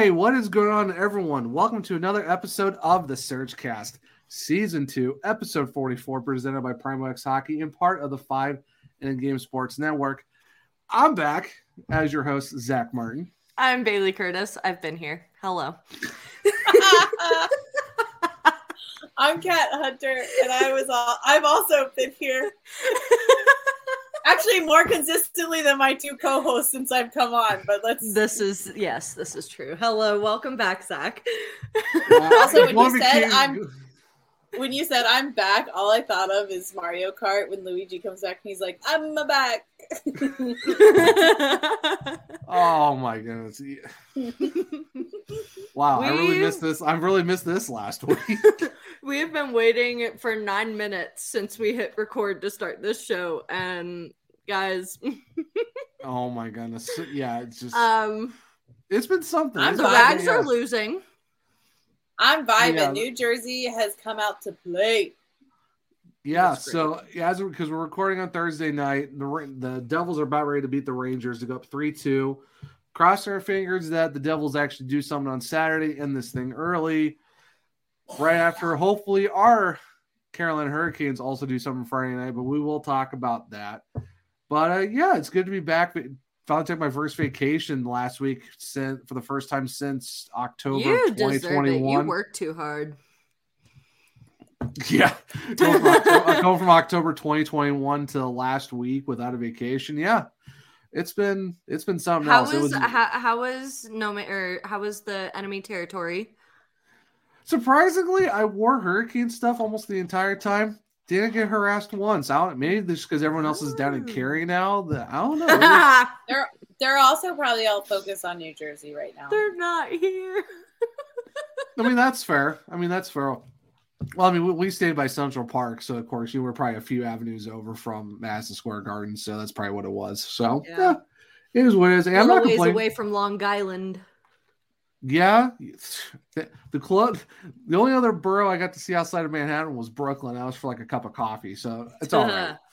Hey, what is going on, everyone? Welcome to another episode of the Surgecast, Season 2, Episode 44, presented by Primo X Hockey and part of the Five in Game Sports Network. I'm back as your host, Zach Martin. I'm Bailey Curtis. I've been here. Hello. I'm Kat Hunter, and I was all, I've also been here. Actually, more consistently than my two co-hosts since I've come on. But let's. This is yes, this is true. Hello, welcome back, Zach. Also, when you said I'm- When you said I'm back, all I thought of is Mario Kart when Luigi comes back and he's like, "I'm back." Oh my goodness. Wow, I really missed this. I've really missed this last week. we have been waiting for nine minutes since we hit record to start this show, and guys, oh my goodness. Yeah, it's just um, it's been something. I'm the been- Rags are losing. I'm vibing. Yeah. New Jersey has come out to play. Yeah, so yeah, as because we're recording on Thursday night, the the Devils are about ready to beat the Rangers to go up three two. Cross our fingers that the Devils actually do something on Saturday, end this thing early, right after hopefully our Carolina Hurricanes also do something Friday night. But we will talk about that. But uh, yeah, it's good to be back. Finally took my first vacation last week since for the first time since October You of 2021. You work too hard. Yeah, going from, October, from October 2021 to last week without a vacation. Yeah, it's been it's been something How else. Was was how, how was no or how was the enemy territory? surprisingly, I wore hurricane stuff almost the entire time. Didn't get harassed once. I don't maybe just because everyone else is down in Oh. Cary now. That I don't know. They're they're also probably all focused on New Jersey right now. They're not here. I mean, that's fair. I mean, that's fair. Well, I mean, we, we stayed by Central Park, so of course you were probably a few avenues over from Madison Square Garden, so that's probably what it was. So Yeah. yeah, it is what it is. And I'm not ways complaining. away from Long Island. Yeah, the, the club. The only other borough I got to see outside of Manhattan was Brooklyn. I was for like a cup of coffee, so it's all right.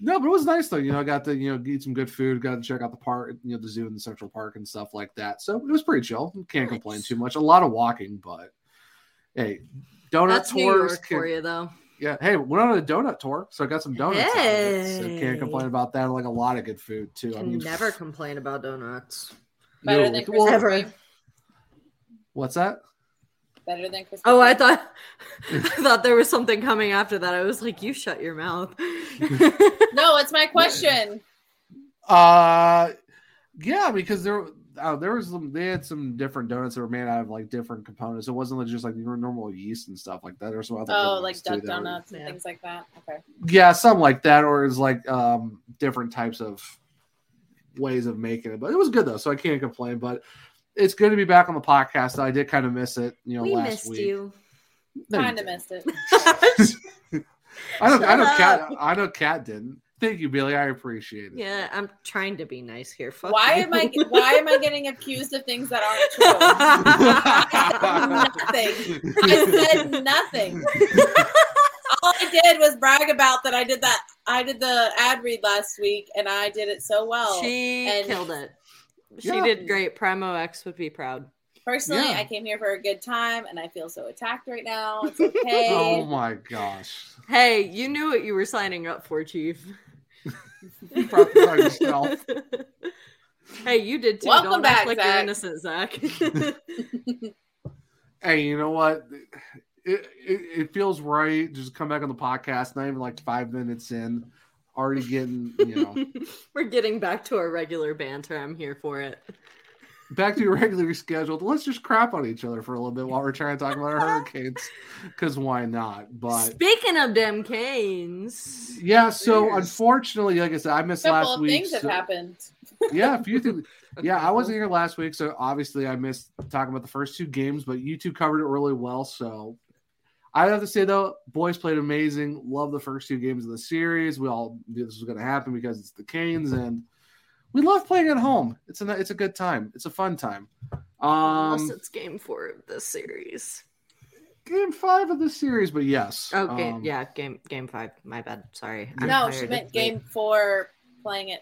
No, but it was nice though. You know, I got to you know eat some good food, got to check out the park, you know, the zoo and the Central Park and stuff like that. So it was pretty chill. Can't complain too much. A lot of walking, but hey, donut That's New tours. York can- for you, though. yeah, hey, went on a donut tour, so I got some donuts. out of it, so can't complain about that. Like a lot of good food too. I mean, never complain about donuts. Better no, than well, Krispy Ever. Kreme. what's that? Better than Krispy Oh, I thought I thought there was something coming after that. I was like, "You shut your mouth." No, it's my question. Uh, yeah, because there uh, there was some they had some different donuts that were made out of like different components. It wasn't like just like your normal yeast and stuff like that. There's some other Oh, like duck that were- donuts and Yeah. things like that. Okay. yeah, something like that, or it's like um different types of ways of making it. But it was good though, so I can't complain. But it's good to be back on the podcast. I did kind of miss it, you know, we last missed week. you. No, Kind of didn't. missed it. I know, I know, Shut Cat. I know, Cat didn't. Thank you, Billy. I appreciate it. yeah, I'm trying to be nice here. Fuck Why you. am I why am I getting accused of things that aren't true? nothing. I said nothing. All I did was brag about that I did that I did the ad read last week and I did it so well. she and- killed it. She Yeah. did great. Primo X would be proud. Personally, Yeah. I came here for a good time and I feel so attacked right now. It's okay. Oh my gosh. Hey, you knew what you were signing up for, Chief. Probably not yourself. hey, you did too. Welcome Don't back, act like you're Zach. innocent, Zach. Hey, you know what? It, it, it feels right. Just come back on the podcast, not even like five minutes in, already getting, you know, We're getting back to our regular banter. I'm here for it. back to your regularly scheduled. Let's just crap on each other for a little bit while we're trying to talk about our hurricanes. Because why not? But Speaking of them canes, yeah, so Cheers. unfortunately, like I said, I missed a couple last of week. things have happened. Uh, yeah, a few things. Yeah, I wasn't here last week, so obviously I missed talking about the first two games, but you two covered it really well. So I have to say though, boys played amazing. Love the first two games of the series. We all knew this was going to happen because it's the Canes, and we love playing at home. It's a it's a good time. It's a fun time. unless Um, it's game four of this series. game five of the series, but yes. Okay, um, yeah, game game five. My bad. Sorry. I'm No, she meant game four playing it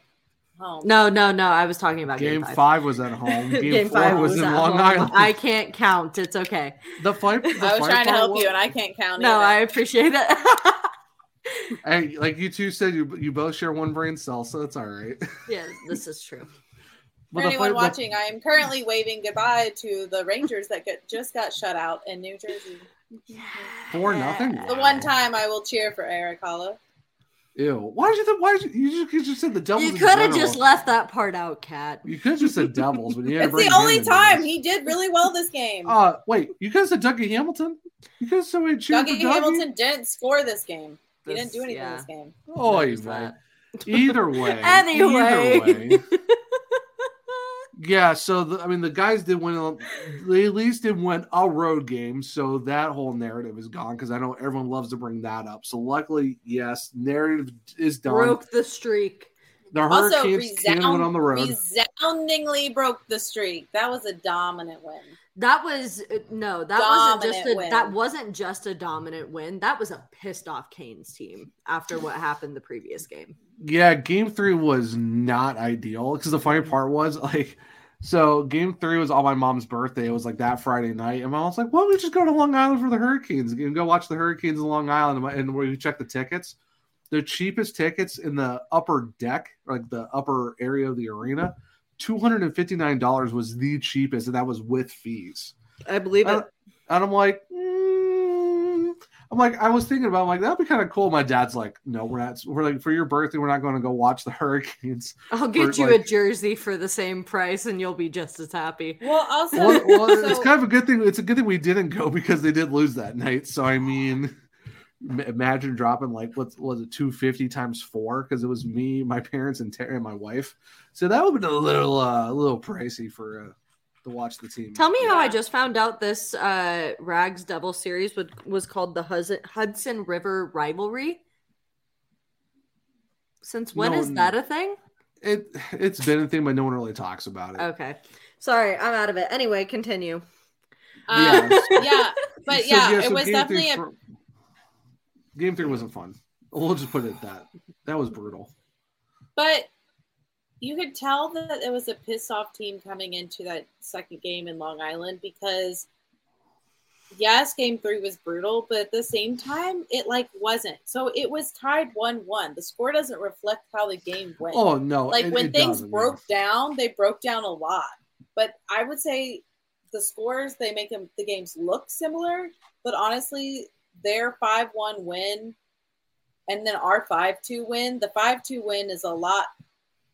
home. No, no, no. I was talking about Game game, five. was at home. Game, Game four five was, was in at Long home. Island. I can't count. It's okay. the fight. The I was fight trying to help was- you, and I can't count. No, either. I appreciate it. Hey, like you two said, you you both share one brain cell, so it's all right. yeah, this is true. For But anyone fight- the- watching, I am currently waving goodbye to the Rangers that get, just got shut out in New Jersey. Four nothing? The one time I will cheer for Erik Haula. Ew. Why did you? Th- why did you? You just, you just said the Devils. You could have just left that part out, Cat. You could have just said Devils, but you had to It's bring the only time he did really well this game. Uh, wait. You could have said Dougie Hamilton. You could have said wait, for Dougie Dougie. Hamilton didn't score this game. He This- didn't do anything yeah. this game. Oh, he's either way. that. Either way. Anyway. Either way. Yeah, so the, I mean, the guys did win. They at least did win a road game, so that whole narrative is gone because I know everyone loves to bring that up. So luckily, yes, narrative is done. Broke the streak. The Also, Hurricanes can win on the road. resoundingly broke the streak. That was a dominant win. That was uh, no, that wasn't just a Dominant win. that wasn't just a dominant win. That was a pissed off Canes team after what happened the previous game. Yeah, game three was not ideal because the funny part was like, so game three was on my mom's birthday. It was like that Friday night, and mom was like, "Why don't we just go to Long Island for the Hurricanes and go watch the Hurricanes in Long Island?" And we checked the tickets. The cheapest tickets in the upper deck, like the upper area of the arena, two hundred and fifty nine dollars was the cheapest, and that was with fees. I believe Uh, And I'm like. I'm like, I was thinking about, I'm like, that'd be kind of cool. My dad's like, no, we're not. We're like, for your birthday, we're not going to go watch the Hurricanes. I'll get for, you like- a jersey for the same price and you'll be just as happy. Well, also, Well, well, it's kind of a good thing. It's a good thing we didn't go because they did lose that night. So I mean, m- imagine dropping like what was it, two fifty times four? Because it was me, my parents, and Terry, and my wife. So that would have been a little, uh, a little pricey for uh, to watch the team. Tell me how I just found out this uh, Rags Devil series was, was called the Hudson, Hudson River Rivalry. Since when No is that a thing? It it's been a thing, but no one really talks about it. Okay. Sorry, I'm out of it. Anyway, continue. um, Yeah. yeah, but So, yeah, so it was game definitely three a for- game three wasn't fun. We'll just put it at that. That was brutal. But you could tell that it was a pissed off team coming into that second game in Long Island because yes, game three was brutal, but at the same time, it like wasn't. So it was tied one one. The score doesn't reflect how the game went. Oh no! like it- when it things broke down, they broke down a lot. But I would say the scores they make them the games look similar, but honestly, their five one win and then our five two win. The five two win is a lot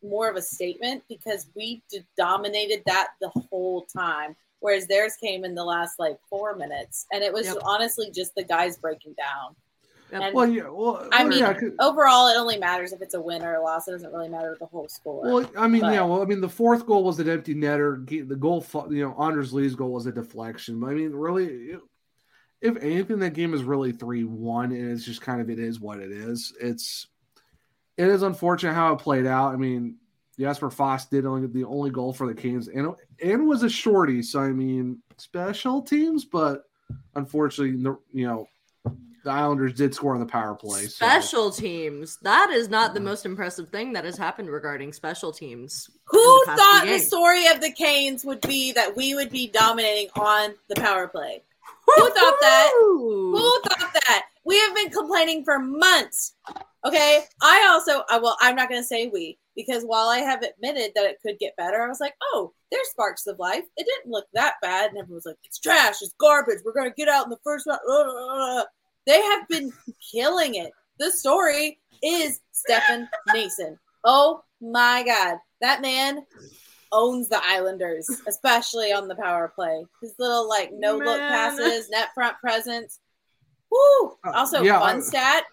more of a statement because we dominated that the whole time, whereas theirs came in the last like four minutes, and it was Yep. honestly just the guys breaking down. And Well, yeah. Well, I mean, yeah, overall, it only matters if it's a win or a loss. It doesn't really matter the whole score. Well, I mean, But- yeah. Well, I mean, the fourth goal was an empty netter. The goal, you know, Anders Lee's goal was a deflection. But I mean, really, if anything, that game is really three one, and it's just kind of it is what it is. It's it is unfortunate how it played out. I mean, Jesper Fast did only the only goal for the Canes, and and was a shorty. So I mean, special teams, but unfortunately, the you know. The Islanders did score on the power play. so- Special teams. That is not the most impressive thing that has happened regarding special teams. Who the thought the story of the Canes would be that we would be dominating on the power play? Who thought that? Who thought that? We have been complaining for months. Okay. I also, I well, I'm not going to say we because while I have admitted that it could get better, I was like, oh, there's sparks of life. It didn't look that bad, and everyone was like, it's trash, it's garbage. We're going to get out in the first round. They have been killing it. The story is Stefan Noesen. Oh my God, that man owns the Islanders, especially on the power play. His little like no look passes, net front presence. Woo! Uh, Also, yeah, fun I- stat.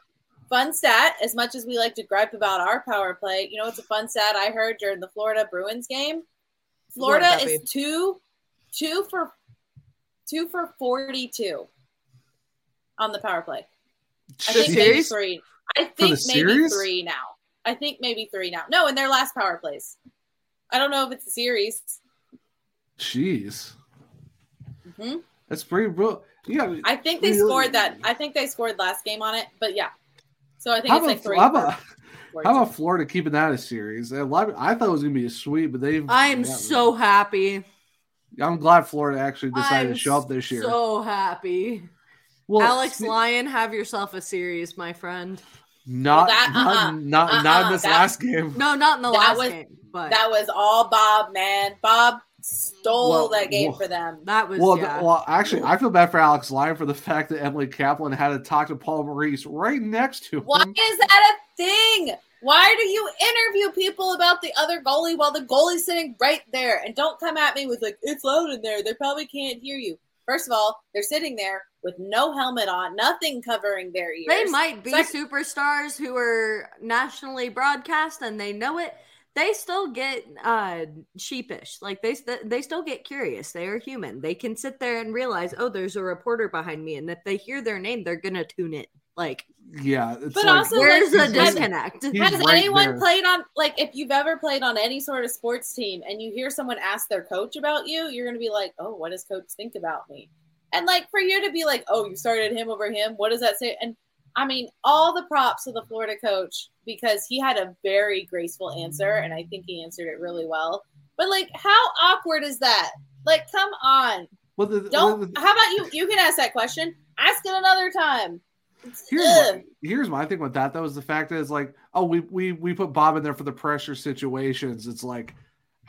Fun stat. As much as we like to gripe about our power play, you know it's a fun stat I heard during the Florida Bruins game? Florida What, is Duffy? two, two for, two for forty-two on the power play. I think maybe three. I think maybe series? three now. I think maybe three now. No, in their last power plays. I don't know if it's a series. Jeez. hmm That's pretty bro. Yeah. I think they Really? scored that. I think they scored last game on it, but yeah. So I think How it's about, like three. how about How about Florida keeping that a series? A lot- I thought it was going to be a sweep, but they've. I am yeah, so happy. I'm glad Florida actually decided I'm to show up this year. So happy. well, Alex spe- Lyon, have yourself a series, my friend. not that- not, uh-uh, not, not in uh-uh, this that- last game. No, not in the That last was- game, but That was all Bob, man. Bob stole Well, that game well- for them. that was Well, yeah. well, actually, I feel bad for Alex Lyon for the fact that Emily Kaplan had to talk to Paul Maurice right next to him. Why is that a thing? Why do you interview people about the other goalie while the goalie's sitting right there? And don't come at me with like it's loud in there. They probably can't hear you. First of all, they're sitting there with no helmet on, nothing covering their ears. They might be Sec- superstars who are nationally broadcast and they know it. They still get uh, sheepish. Like they they still get curious. They are human. They can sit there and realize, oh, there's a reporter behind me, and if they hear their name, they're gonna tune it. Like, Yeah, it's But like, also, where's like, the disconnect? He's Has right anyone there. played on like if you've ever played on any sort of sports team and you hear someone ask their coach about you, you're gonna be like, Oh, what does coach think about me? And like for you to be like, Oh, you started him over him, what does that say? And I mean, all the props to the Florida coach because he had a very graceful answer and I think he answered it really well. But like how awkward is that? Like, come on. well, the, Don't the- how about you you can ask that question. Ask it another time. Here's my, here's my thing with that though is the fact that it's like oh we we we put Bob in there for the pressure situations. It's like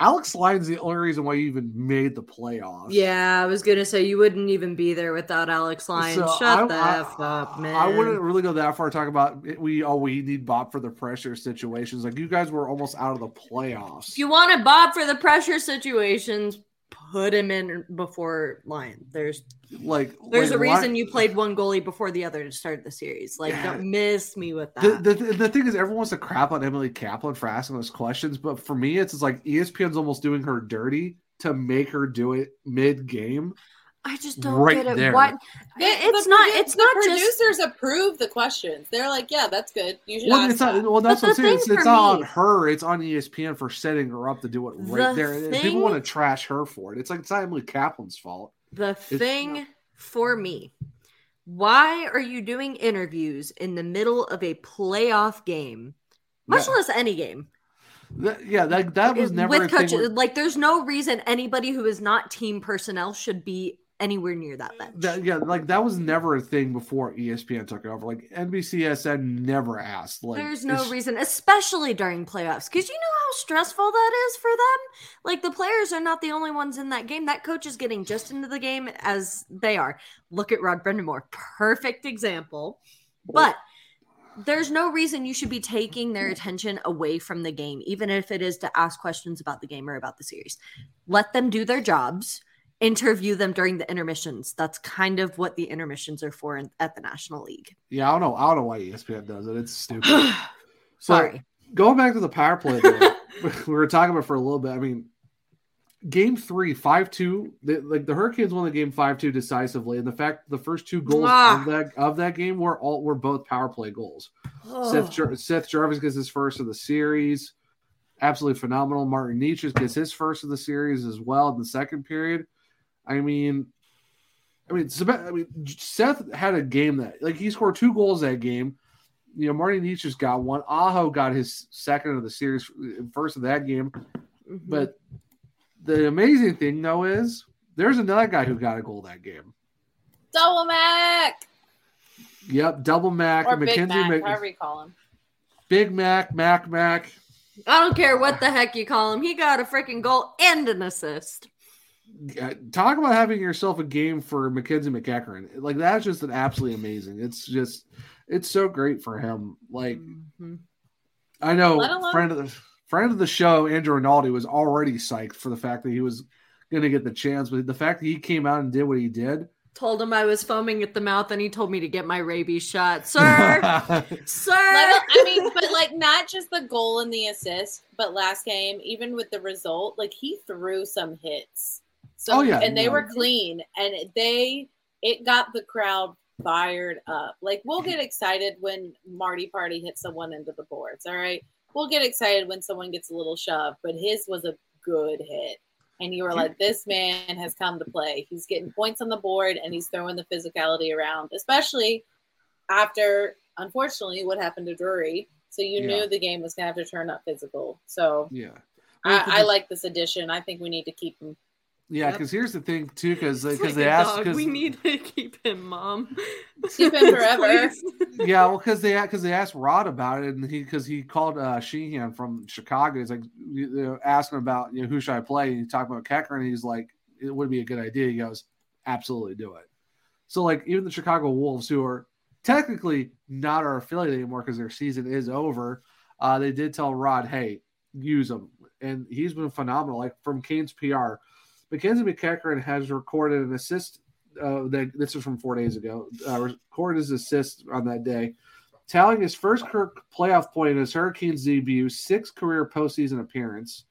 Alex Lyon's the only reason why you even made the playoffs. Yeah, I was gonna say you wouldn't even be there without Alex Lyon. So Shut I- the I- f up, man. I wouldn't really go that far to talk about it- we oh we need Bob for the pressure situations. Like you guys were almost out of the playoffs. If you wanted Bob for the pressure situations, put him in before Lyon. There's like there's like, a reason Lyon- you played one goalie before the other to start the series. Like, Yeah. don't miss me with that. The, the, the thing is, everyone wants to crap on Emily Kaplan for asking those questions, but for me, it's, it's like ESPN's almost doing her dirty to make her do it mid game. I just don't right get it. there. Why? The- It- it's the not? It's the not just. producers approve the questions. They're like, yeah, that's good. You should Well, ask it's not. that. Well, that's what I'm the saying. It's, thing it's not me- on her. It's on ESPN for setting her up to do it right The there. Thing- People want to trash her for it. It's like it's not Emily Kaplan's fault. The It's thing not- for me, why are you doing interviews in the middle of a playoff game, much Yeah. less any game? That- yeah, that that was never a with thing coaches. where- Like, there's no reason anybody who is not team personnel should be anywhere near that bench. that, yeah, like that was never a thing before ESPN took over. Like NBCSN never asked. Like There's no reason, especially during playoffs, because you know how stressful that is for them. Like the players are not the only ones in that game. That coach is getting just into the game as they are. Look at Rod Brind'Amour, perfect example. But there's no reason you should be taking their attention away from the game, even if it is to ask questions about the game or about the series. Let them do their jobs. Interview them during the intermissions. That's kind of what the intermissions are for in, at the National League. Yeah, I don't know. I don't know why ESPN does it. It's stupid. So, Sorry. going back to the power play, though, we were talking about it for a little bit. I mean, game three, five two, the, like the Hurricanes won the game five two decisively, and the fact the first two goals Ah. of that of that game were all were both power play goals. Oh. Seth, Jar- Seth Jarvis gets his first of the series, absolutely phenomenal. Martin Necas gets his first of the series as well in the second period. I mean. I mean, I mean, Seth had a game that like he scored two goals that game you know, Marty Necas just got one. Aho got his second of the series, first of that game. Mhm. But the amazing thing, though, is there's another guy who got a goal that game. Double Mac Yep, double Mac, or Big Mackenzie, Mac, Mc- however you call him. Big Mac, Mac, Mac. I don't care what the heck you call him. He got a freaking goal and an assist. Talk about having yourself a game for Mackenzie McEachern. Like that's just an absolutely amazing. It's just, it's so great for him. Like Mhm. I know alone- friend of the friend of the show, Andrew Rinaldi, was already psyched for the fact that he was going to get the chance, but the fact that he came out and did what he did, Told him I was foaming at the mouth, and he told me to get my rabies shot, sir. sir. Let- I mean, but like not just the goal and the assist, but last game, even with the result, like he threw some hits. So Oh, yeah, and they no. were clean, and they it got the crowd fired up. Like we'll get excited when Marty Party hits someone into the boards. All right, we'll get excited when someone gets a little shove, but his was a good hit. And you were like, this man has come to play. He's getting points on the board and he's throwing the physicality around, especially after, unfortunately, what happened to Drury. So you Yeah. knew the game was gonna have to turn up physical. So Yeah. I, I like this addition. I think we need to keep him. Yeah, Yep. because here's the thing too, because because like they asked dog. because we need to keep him, mom. Keep him forever. Yeah, well, because they because they asked Rod about it, and he because he called uh, Sheahan from Chicago. He's like you know, asking about you know who should I play, and he talked about Kecker, and he's like it would be a good idea. He goes, absolutely do it. So like even the Chicago Wolves, who are technically not our affiliate anymore because their season is over, uh, they did tell Rod, hey, use him, and he's been phenomenal. Like from Canes PR, Mackenzie McEachern has recorded an assist. Uh, that this is from four days ago. Uh, recorded his assist on that day, tallying his first playoff point in his Hurricanes debut, sixth career postseason appearance.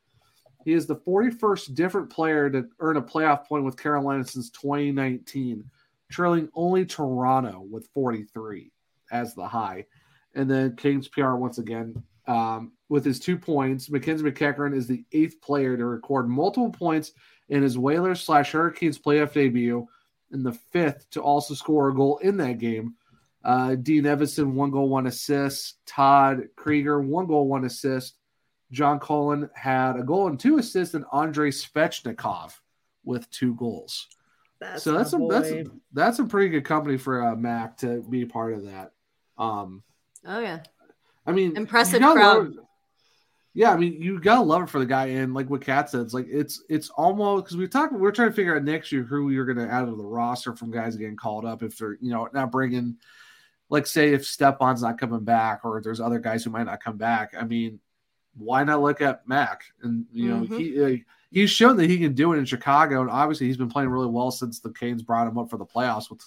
He is the 41st different player to earn a playoff point with Carolina since 2019, trailing only Toronto with 43 as the high. And then Canes PR once again um, with his two points. Mackenzie McEachern is the eighth player to record multiple points in his Whalers slash Hurricanes playoff debut, and the fifth to also score a goal in that game. Uh, Dean Evason, one goal, one assist. Todd Krygier, one goal, one assist. John Cullen had a goal and two assists, and Andrei Svechnikov with two goals. That's so that's some that's some, that's some pretty good company for uh, Mac to be part of that. Um, oh yeah. I mean, Impressive crowd. it. Yeah, I mean, you gotta love it for the guy, and like what Kat said, it's like it's it's almost because we talked. We are trying to figure out next year who you're going to add to the roster from guys getting called up if they're you know not bringing, like say if Stepan's not coming back or if there's other guys who might not come back. I mean, why not look at Mac? And you know Mhm. he uh, he's shown that he can do it in Chicago, and obviously he's been playing really well since the Canes brought him up for the playoffs with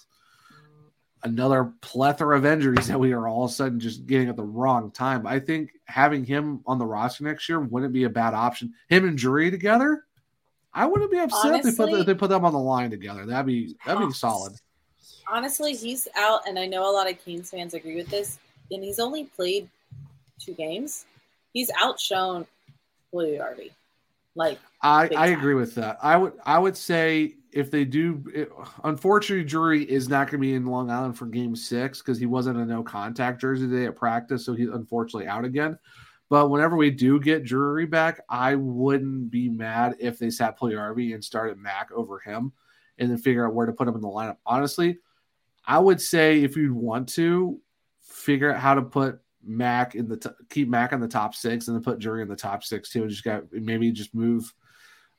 another plethora of injuries that we are all of a sudden just getting at the wrong time. I think having him on the roster next year wouldn't be a bad option. Him and Drury together, I wouldn't be upset if they put Honestly- if they put them on the line together. That'd be that'd be solid. Honestly, he's out, and I know a lot of Canes fans agree with this. And he's only played two games. He's outshone Puljujärvi. Like I I time. agree with that. I would I would say if they do, it, unfortunately, Drury is not going to be in Long Island for Game Six because he wasn't a no contact jersey today at practice, so he's unfortunately out again. But whenever we do get Drury back, I wouldn't be mad if they sat Puljujärvi and started Mac over him, and then figure out where to put him in the lineup. Honestly, I would say if you'd want to figure out how to put Mac in the t- keep Mac in the top six and then put Drury in the top six too, and just got maybe just move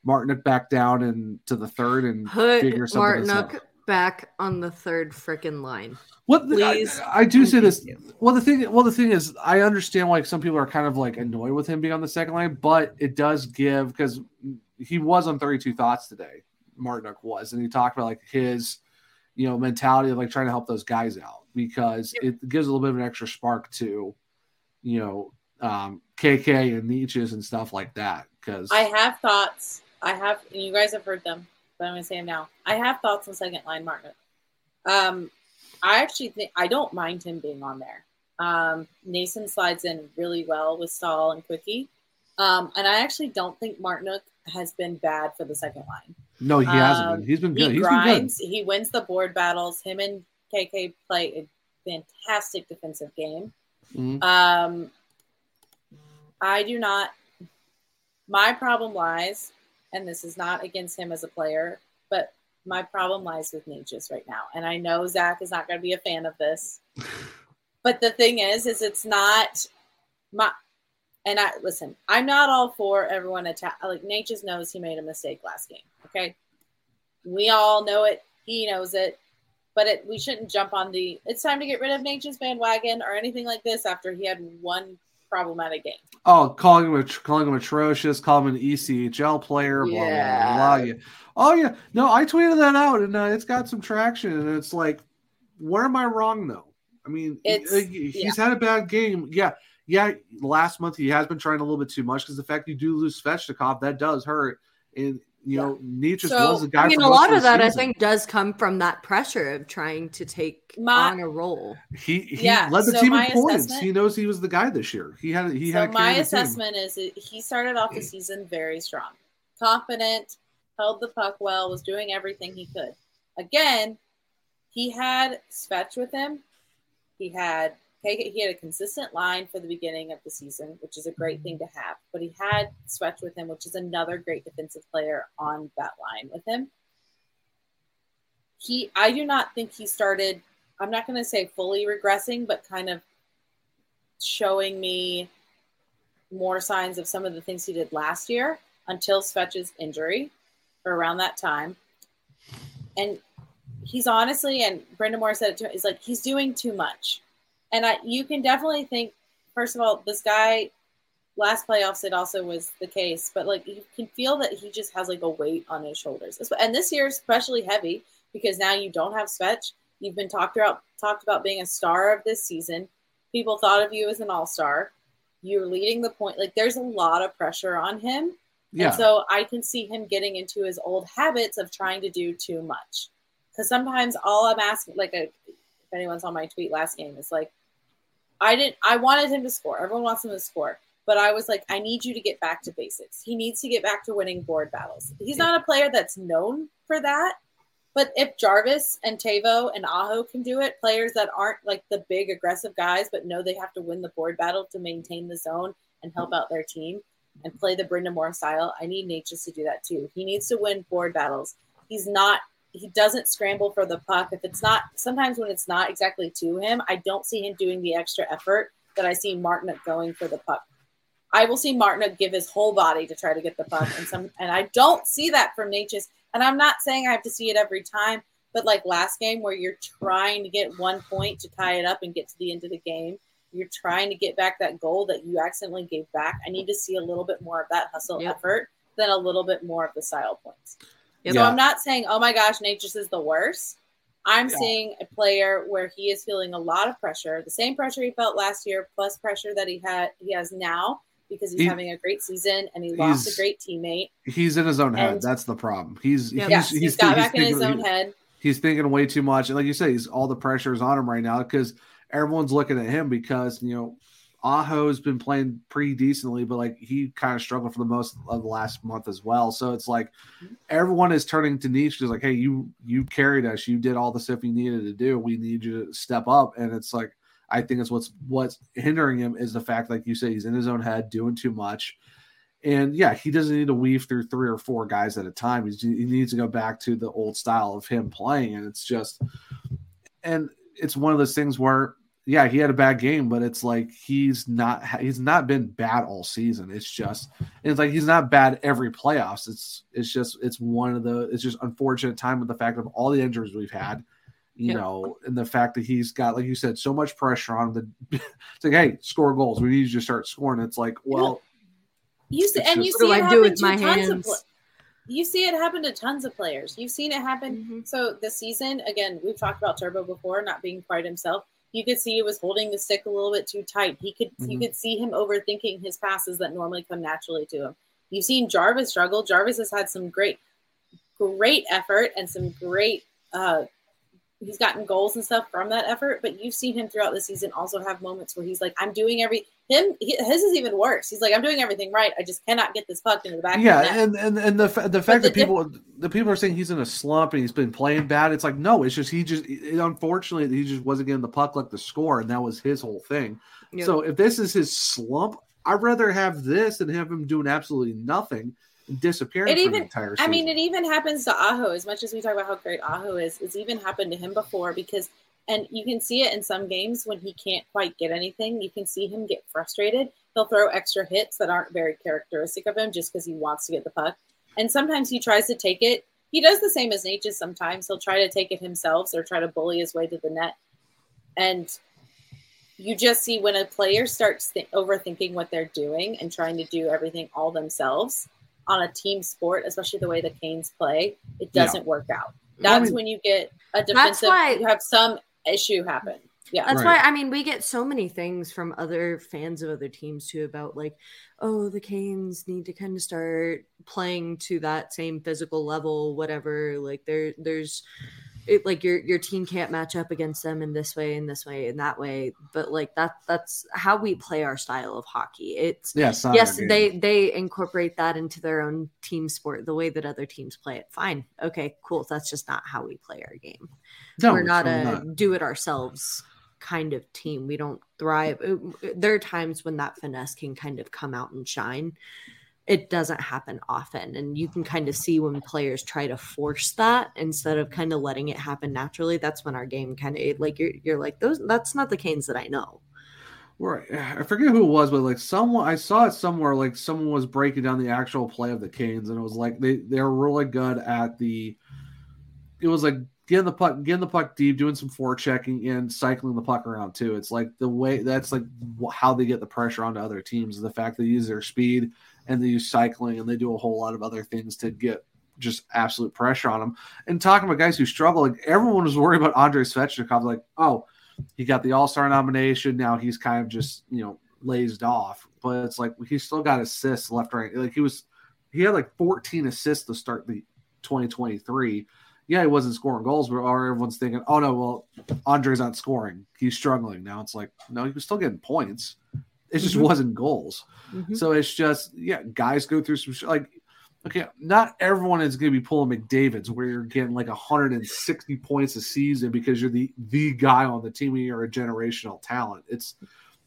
Martinook back down and to the third and Put figure something else Martinook out. back on the third freaking line. What the, Please. I, I do say this. you. Well, the thing, well, the thing is, I understand like some people are kind of like annoyed with him being on the second line, but it does give because he was on Thirty Two Thoughts today. Martinook was, and he talked about like his, you know, mentality of like trying to help those guys out because it gives a little bit of an extra spark to, you know, um, KK and Necas's and stuff like that. Because I have thoughts. I have, and you guys have heard them, but I'm going to say them now. I have thoughts on second line Martin. Um, I actually think I don't mind him being on there. Um, Noesen slides in really well with Staal and Quickie, um, and I actually don't think Martinook has been bad for the second line. no, he hasn't. Um, been. He's been good. He He's been good. grinds. He wins the board battles. Him and KK play a fantastic defensive game. Mhm. Um, I do not. My problem lies, and this is not against him as a player, but my problem lies with Necas right now. And I know Zach is not going to be a fan of this, but the thing is, is it's not my. And I listen. I'm not all for everyone attack. Like Necas knows he made a mistake last game. Okay, we all know it. He knows it but it, we shouldn't jump on the it's time to get rid of Nature's bandwagon or anything like this after he had one problematic game. Oh, calling him a, calling him atrocious, calling him an ECHL player, blah blah Yeah. blah. blah. Yeah. Oh yeah, no, I tweeted that out and uh, it's got some traction. And it's like, where am I wrong though? I mean, It's- he's had a bad game. Yeah, yeah. Last month he has been trying a little bit too much because the fact you do lose Svechnikov that does hurt. And you know, Necas So, was the guy. I mean, for a lot the of that I think does come from that pressure of trying to take My- on a role. he he Yeah, led the so team my in points. He knows he was the guy this year. He had he so had. to my carry team. assessment is that he started off the season very strong, confident, held the puck well, was doing everything he could. Again, he had Svetch with him. He had okay, he had a consistent line for the beginning of the season, which is a great thing to have. But he had Svetch with him, which is another great defensive player on that line with him. He, I do not think he started. I'm not going to say fully regressing, but kind of showing me more signs of some of the things he did last year until Svetch's injury or around that time. And he's honestly, and Brind'Amour said it to too, is like he's doing too much. And I, you can definitely think, first of all, this guy last playoffs it also was the case, but like you can feel that he just has like a weight on his shoulders. And this year is especially heavy because now you don't have Svetch. You've been talked about talked about being a star of this season. People thought of you as an all star. You're leading the point. Like there's a lot of pressure on him. Yeah. And so I can see him getting into his old habits of trying to do too much. Because sometimes all I'm asking, like a, if anyone saw my tweet last game, is like, I didn't, I wanted him to score. Everyone wants him to score. But I was like, I need you to get back to basics. He needs to get back to winning board battles. He's not a player that's known for that. But if Jarvis and Tavo and Aho can do it, players that aren't like the big aggressive guys, but know they have to win the board battle to maintain the zone and help out their team and play the Brind'Amour style, I need Necas to do that too. He needs to win board battles. He's not he doesn't scramble for the puck. If it's not sometimes when it's not exactly to him, I don't see him doing the extra effort that I see Martinook going for the puck. I will see Martinook give his whole body to try to get the puck, and some, and I don't see that from Necas. And I'm not saying I have to see it every time, but like last game where you're trying to get one point to tie it up and get to the end of the game, you're trying to get back that goal that you accidentally gave back. I need to see a little bit more of that hustle Yep. effort than a little bit more of the style points. Yep. So I'm not saying, oh my gosh, Necas is the worst. I'm Yeah. seeing a player where he is feeling a lot of pressure, the same pressure he felt last year, plus pressure that he had he has now because he's He- having a great season and he lost a great teammate. He's in his own head. And- That's the problem. He's Yep. he's, yes, he's, he's got back in his thinking- own head. he's thinking way too much. And like you say, he's all the pressure is on him right now because everyone's looking at him because you know Aho's been playing pretty decently, but like he kind of struggled for the most of the last month as well. So it's like everyone is turning to Niche like, hey, you you carried us, you did all the stuff you needed to do. We need you to step up. And it's like I think it's what's what's hindering him is the fact, like you say, he's in his own head, doing too much. And yeah, he doesn't need to weave through three or four guys at a time. He's, he needs to go back to the old style of him playing. And it's just, and it's one of those things where, yeah, he had a bad game, but it's like he's not, he's not been bad all season. It's just, it's like he's not bad every playoffs. It's, it's just, it's one of the, it's just unfortunate time with the fact of all the injuries we've had, you Yep. know, and the fact that he's got, like you said, so much pressure on him. The, it's like, hey, score goals. We need you to start scoring. It's like, well, You see, It's and you see What it do I happen do with to my tons of hands? you see it happen to tons of players. You've seen it happen. Mhm. So this season, again, we've talked about Turbo before, not being quite himself. You could see he was holding the stick a little bit too tight. He could you Mhm. could see him overthinking his passes that normally come naturally to him. You've seen Jarvis struggle. Jarvis has had some great, great effort and some great. uh He's gotten goals and stuff from that effort, but you've seen him throughout the season also have moments where he's like, "I'm doing every him." He, his is even worse. He's like, "I'm doing everything right. I just cannot get this puck into the back." yeah, of the net. and and and the fa- the fact the that people the people are saying he's in a slump and he's been playing bad. It's like no, it's just he just it, unfortunately he just wasn't getting the puck like the score, and that was his whole thing. Yep. So if this is his slump, I'd rather have this than have him doing absolutely nothing and disappearing It for even- the entire I mean, it even happens to Aho. As much as we talk about how great Aho is, it's even happened to him before because, and you can see it in some games when he can't quite get anything. You can see him get frustrated. He'll throw extra hits that aren't very characteristic of him just because he wants to get the puck. And sometimes he tries to take it. He does the same as Necas sometimes. He'll try to take it himself or try to bully his way to the net. And you just see when a player starts th- overthinking what they're doing and trying to do everything all themselves on a team sport, especially the way the Canes play, it doesn't work out. Well, I That's mean- when you get a defensive. why- you have some issue happen. Yeah, That's Right. why I mean we get so many things from other fans of other teams too about like, oh, the Canes need to kind of start playing to that same physical level, whatever. Like there there's it like your your team can't match up against them in this way and this way and that way. But like that that's how we play our style of hockey. It's yeah, it's yes, they they incorporate that into their own team sport, the way that other teams play it. Fine. Okay, cool. That's just not how we play our game no, we're not a do it ourselves kind of team. We don't thrive. there are times when that finesse can kind of come out and shine. It doesn't happen often. And you can kind of see when players try to force that instead of kind of letting it happen naturally. That's when our game kind of like you're you're like, those that's not the Canes that I know. Right. I forget who it was, but like someone I saw it somewhere. Like someone was breaking down the actual play of the Canes, and it was like they they're really good at the. It was like getting the puck, getting the puck deep, doing some forechecking, and cycling the puck around too. It's like the way that's like how they get the pressure onto other teams. The fact they use their speed and they use cycling, and they do a whole lot of other things to get just absolute pressure on them. And talking about guys who struggle, like everyone was worried about Andrei Svechnikov. Like, oh, he got the All Star nomination. Now he's kind of just you know lazed off, but it's like he still got assists left right. Like he was, he had like 14 assists to start the 2023. Yeah, he wasn't scoring goals, but everyone's thinking, oh no, well Andre's not scoring. He's struggling now. It's like no, he was still getting points. It just Mhm. wasn't goals. Mhm. So it's just yeah, guys go through some sh- like okay, not everyone is going to be pulling McDavid's where you're getting like 160 points a season because you're the the guy on the team and you're a generational talent. It's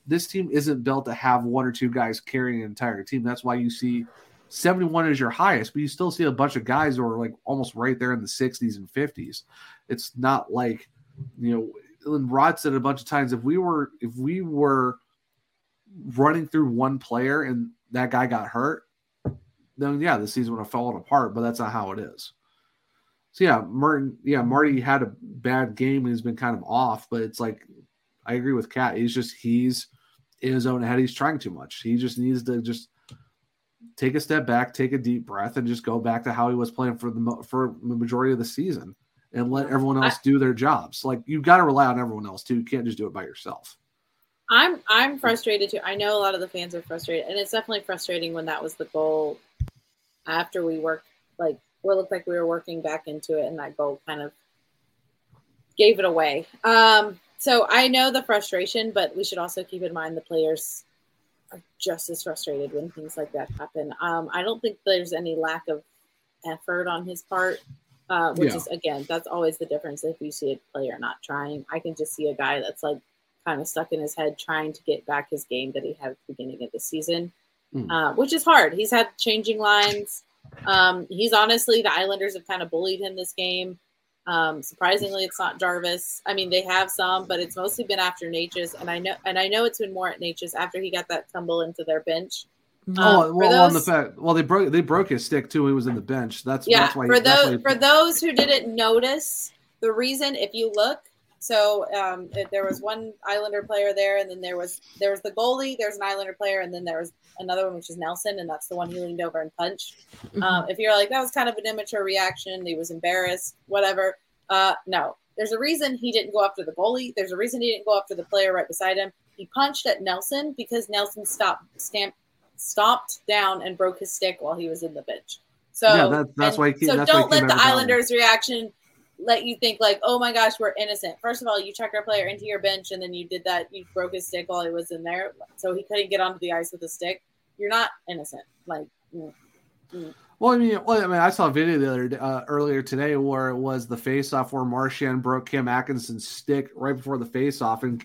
this team isn't built to have one or two guys carrying an entire team. That's why you see 71 is your highest, but you still see a bunch of guys who are like almost right there in the 60s and 50s. It's not like you know, and Rod said a bunch of times if we were if we were running through one player and that guy got hurt, then yeah, the season would have fallen apart. But that's not how it is. So yeah, Martin, yeah, Marty had a bad game and he's been kind of off. But it's like I agree with Kat. He's just he's in his own head. He's trying too much. He just needs to just take a step back, take a deep breath, and just go back to how he was playing for the for the majority of the season, and let everyone else do their jobs. Like you've got to rely on everyone else too. You can't just do it by yourself. I'm I'm frustrated too. I know a lot of the fans are frustrated, and it's definitely frustrating when that was the goal. After we worked, like we looked like we were working back into it, and that goal kind of gave it away. Um, so I know the frustration, but we should also keep in mind the players are just as frustrated when things like that happen. Um, I don't think there's any lack of effort on his part, uh, which Yeah. is again that's always the difference if you see a player not trying. I can just see a guy that's like kind of stuck in his head trying to get back his game that he had at the beginning of the season, Mm. uh, which is hard. He's had changing lines. Um, he's honestly, the Islanders have kind of bullied him this game. Um, surprisingly, it's not Jarvis. I mean, they have some, but it's mostly been after Necas, and I know, and I know it's been more at Necas after he got that tumble into their bench. Um, oh, for well, on the fact, well, they broke they broke his stick too. He was in the bench. That's yeah that's why. for that's why those he- for those who didn't notice the reason if you look so um, if there was one islander player there and then there was there was the goalie there's an islander player and then there was another one which is nelson and that's the one he leaned over and punched Mm-hmm. um, if you're like that was kind of an immature reaction he was embarrassed whatever uh, no there's a reason he didn't go after the goalie there's a reason he didn't go after the player right beside him he punched at nelson because nelson stopped stamp stomped down and broke his stick while he was in the bench so Yeah, that- that's and why he- so that's don't let the. Islanders' reaction let you think like, oh my gosh, we're innocent. First of all, you checked our player into your bench, and then you did that. You broke his stick while he was in there, so he couldn't get onto the ice with a stick. You're not innocent. Like, mm, Well, I mean, well, I mean, I saw a video the other uh, earlier today where it was the face-off where Marchand broke Cam Atkinson's stick right before the face-off, and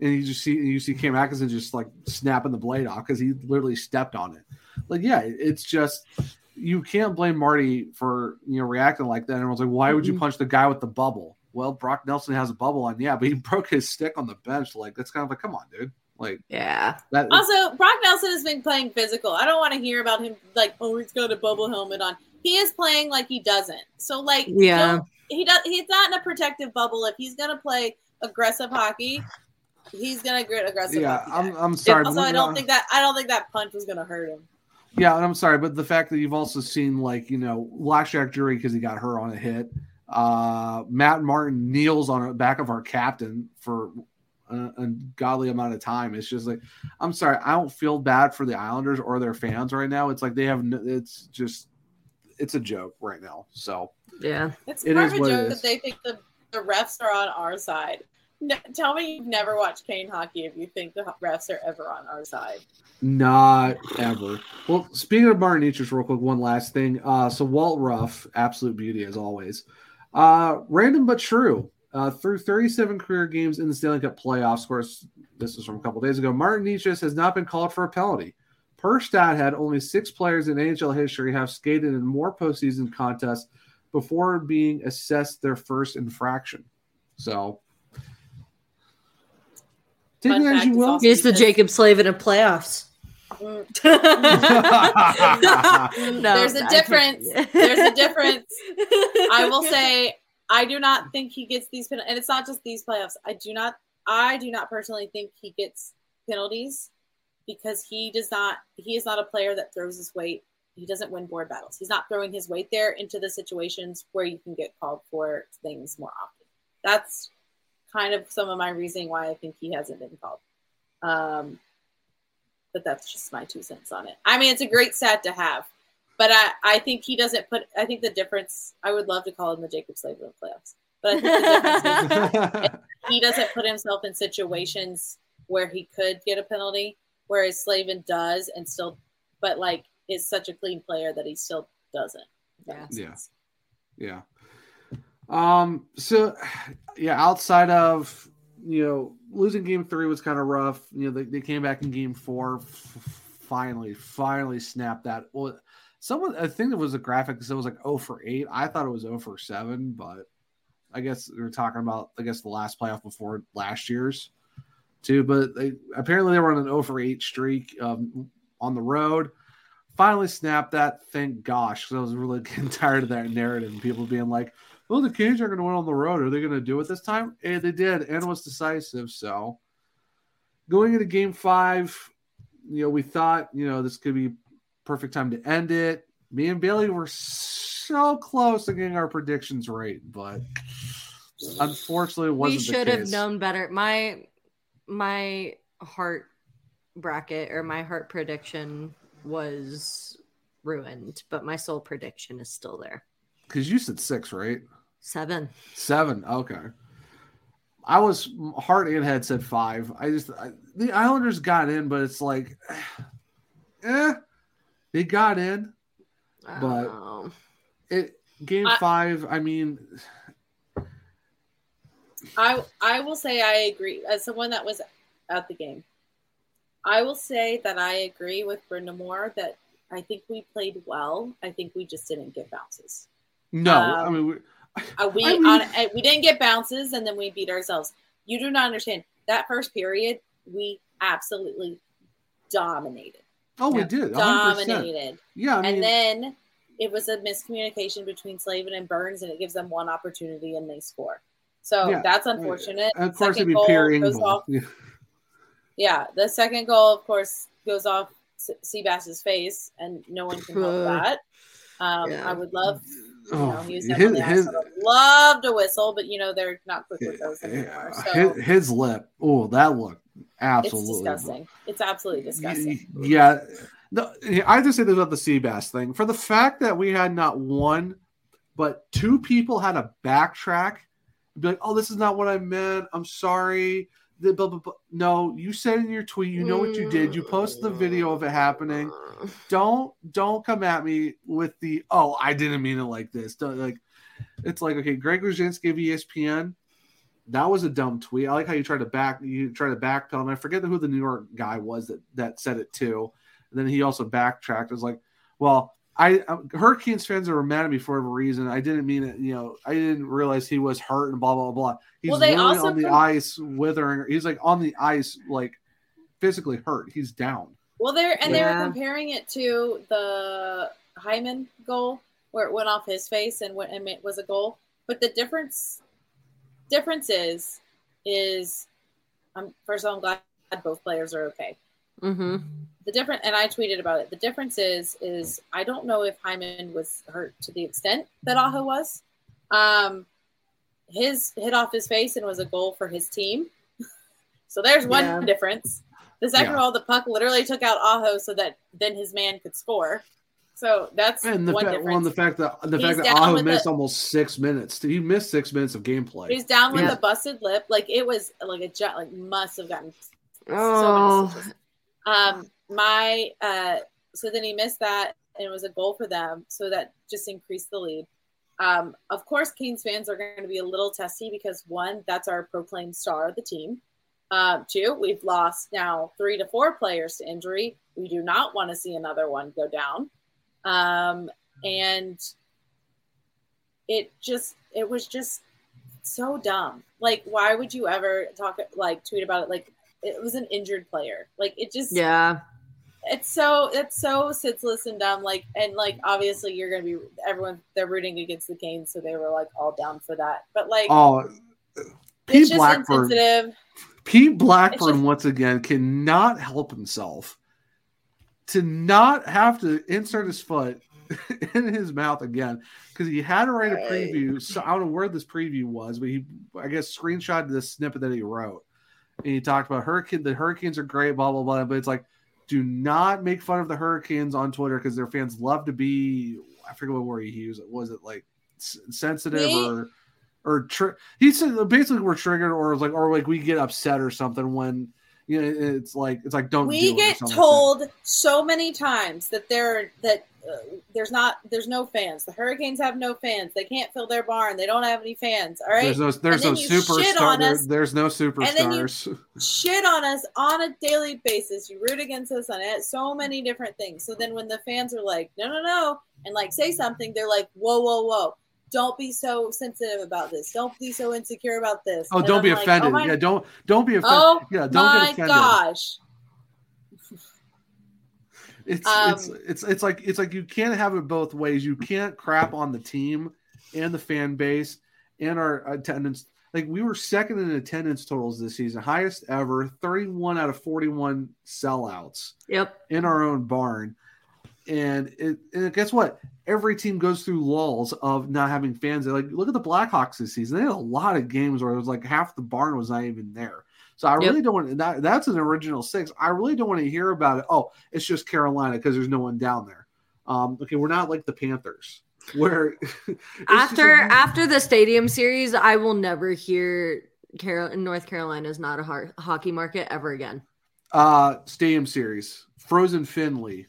and you just see you see Cam Atkinson just like snapping the blade off because he literally stepped on it. Like, yeah, it's just you can't blame Marty for you know reacting like that. And everyone's like, why would you Mhm. punch the guy with the bubble? Well, Brock Nelson has a bubble on, yeah, but he broke his stick on the bench. Like, that's kind of like, come on, dude. Like Yeah. that. also, Brock Nelson has been playing physical. I don't want to hear about him like, oh, he's got a bubble helmet on. He is playing like he doesn't. So, like, Yeah. he does. He's not in a protective bubble. If he's gonna play aggressive hockey, he's gonna get aggressive. yeah, hockey I'm. I'm sorry. but Also, I don't think that I don't think that punch was gonna hurt him. Yeah, and I'm sorry, but the fact that you've also seen like you know Lashak Jury because he got her on a hit. Uh, Matt Martin kneels on the back of our captain for a ungodly amount of time. It's just like I'm sorry, I don't feel bad for the Islanders or their fans right now. It's like they have no, it's just it's a joke right now. So Yeah. It's It part is of a joke that they think the, the refs are on our side. N- tell me you've never watched Kane hockey if you think the refs are ever on our side. Not ever. Well, speaking of Martin Necas's real quick, one last thing. Uh, so Walt Ruff, absolute beauty as always. Uh, random but true. Uh, through 37 career games in the Stanley Cup playoffs, of course, this was from a couple days ago, Martin Necas has not been called for a penalty. Per Stathead only six players in NHL history have skated in more postseason contests before being assessed their first infraction. So, take Fun it as fact you is He's the because- Jaccob Slavin of playoffs. Mm. no, There's a I difference. There's a difference. I will say I do not think he gets these pen- and it's not just these playoffs. I do not I do not personally think he gets penalties because he does not he is not a player that throws his weight. He doesn't win board battles. He's not throwing his weight there into the situations where you can get called for things more often. That's kind of some of my reasoning why I think he hasn't been called. Um, but that's just my two cents on it. I mean, it's a great stat to have, but I, I think he doesn't put. I think the difference. I would love to call him the Jaccob Slavin of playoffs, but I think the difference is he doesn't put himself in situations where he could get a penalty, whereas Slavin does, and still, but like is such a clean player that he still doesn't. Yeah. Yeah. Yeah. Um. So, yeah. Outside of you know losing game three was kind of rough. You know they, they came back in game four. F- finally, finally snapped that. Well, someone I think it was a graphic because it was like 0 for eight. I thought it was 0 for seven, but I guess were talking about I guess the last playoff before last year's too. But they apparently they were on an 0 for eight streak um, on the road finally snapped that. Thank gosh, 'cause I was really getting tired of that narrative and people being like, "Well, the Kings are going to win on the road. Are they going to do it this time?" And they did, and it was decisive. So, going into Game Five, you know, we thought, you know, this could be perfect time to end it. Me and Bailey were so close to getting our predictions right, but unfortunately, it we should have known better. My my heart bracket or my heart prediction was ruined, but my soul prediction is still there. because you said six, right? Seven. Seven. Okay. I was heart and head said five. I just I, the Islanders got in, but it's like, eh, they got in. But- Oh. It game I- five. I mean, I I will say I agree as someone that was at the game. I will say that I agree with Brind'Amour that I think we played well. I think we just didn't get bounces. no. I Um, mean, we, Uh, we I mean- on uh, we didn't get bounces and then we beat ourselves. You do not understand that first period. We absolutely dominated, oh, we did. 100%. dominated, Yeah. I mean, and then it was a miscommunication between Slavin and Burns, and it gives them one opportunity and they score. So Yeah. that's unfortunate. of course, it'd Second be goal Pierre goes off Yeah. Yeah, the second goal, of course, goes off S- Seabass's face, and no one can help that. Um, Yeah. I would love, you know, Oh, his, his, I would love to whistle, but you know they're not quick with those anymore. So his, his lip. Oh, that looked it's absolutely disgusting. It's absolutely disgusting. Yeah. No, I just say this about the Seabass thing. For the fact that we had not one, but two people had a backtrack, be like, "Oh, this is not what I meant. I'm sorry." The blah, blah, blah. No, you said in your tweet, you know what you did. You posted the video of it happening. Don't don't come at me with the oh, I didn't mean it like this. Don't, like, it's like okay, Greg Wyshynski of ESPN. That was a dumb tweet. I like how you tried to back you try to backpedal. And I forget who the New York guy was that that said it too. And then he also backtracked. It was like, well, I um, Hurricanes fans are mad at me for whatever reason. I didn't mean it. You know, I didn't realize he was hurt and blah blah blah. He's Well, they literally also on the com- ice withering. He's like on the ice, like physically hurt. He's down. Well, they're and they were comparing it to the Hyman goal where it went off his face and went and it was a goal. But the difference difference is is I'm first of all I'm glad both players are okay. Mm-hmm. The different and I tweeted about it. The difference is is I don't know if Hyman was hurt to the extent that Aho was. Um his hit off his face and was a goal for his team. so there's one Yeah. difference. The second Yeah. goal, the puck literally took out Aho so that then his man could score. So that's And the one fact, difference. well, and the fact that the He's fact that Aho missed the- almost six minutes. He missed six minutes of gameplay. He's down with Yeah. a busted lip. Like it was like a jet. Like must have gotten so Oh, stitches. Um, my uh, so then he missed that, and it was a goal for them, so that just increased the lead. Um, of course, Canes fans are going to be a little testy because one, that's our proclaimed star of the team. Uh, two, we've lost now three to four players to injury. We do not want to see another one go down. Um, and it just, it was just so dumb. Like, why would you ever talk, like, tweet about it? Like, it was an injured player. Like, it just, Yeah. It's so it's so senseless and dumb. Like and like obviously you're gonna be everyone they're rooting against the Canes, so they were like all down for that. But like Oh, uh, Pete just Blackburn. Pete Blackburn just- once again cannot help himself to not have to insert his foot in his mouth again because he had to write a preview. So I don't know where this preview was, but he I guess screenshotted this snippet that he wrote. And he talked about hurricane. The hurricanes are great, blah blah blah. But it's like, do not make fun of the hurricanes on Twitter because their fans love to be. I forget what word he used. Was it like sensitive Me? or or tri- he said basically we're triggered or like or like we get upset or something when you know it's like it's like don't We or get like told so many times that there that uh, there's not there's no fans. The Hurricanes have no fans. They can't fill their barn. They don't have any fans. All right. There's no there's no you shit superstar. on There, there's no superstars. shit on us on a daily basis. You root against us on it. So many different things. So then when the fans are like, no, no, no, and like say something, they're like, whoa, whoa, whoa. Don't be so sensitive about this. Don't be so insecure about this. Oh, And don't I'm be like, offended. oh my, yeah, don't don't be offended. oh yeah, don't my get offended. gosh. It's Um, it's it's it's like it's like you can't have it both ways. You can't crap on the team and the fan base and our attendance. Like we were second in attendance totals this season, highest ever, 31 out of 41 sellouts Yep. in our own barn. And it and guess what? Every team goes through lulls of not having fans. Like look at the Blackhawks this season. They had a lot of games where it was like half the barn was not even there. So I Yep. really don't want that. That's an original six. I really don't want to hear about it. Oh, it's just Carolina because there's no one down there. Um, okay, we're not like the Panthers where After like- after the stadium series, I will never hear Carol North Carolina is not a har- hockey market ever again. uh stadium series, Frozen Finley,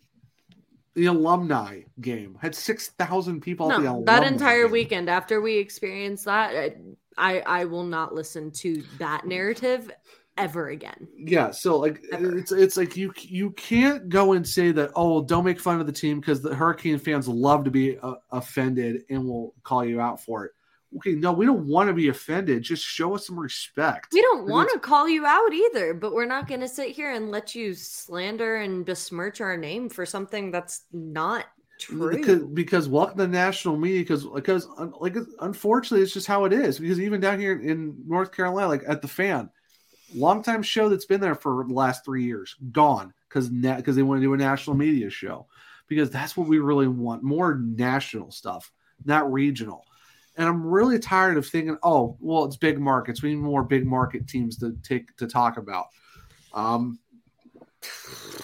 the alumni game had six thousand people at the No, alumni that entire game. weekend after we experienced that, I I will not listen to that narrative ever again. Yeah, so like Ever. it's it's like you you can't go and say that oh don't make fun of the team because the Hurricane fans love to be uh, offended and will call you out for it. Okay, no, we don't want to be offended. Just show us some respect. We don't want to call you out either, but we're not going to sit here and let you slander and besmirch our name for something that's not true. Because, because welcome to national media because because like unfortunately it's just how it is because even down here in North Carolina like at the fan longtime show that's been there for the last three years gone because because they want to do a national media show because that's what we really want more national stuff not regional and I'm really tired of thinking oh well it's big markets. We need more big market teams to take to talk about. Um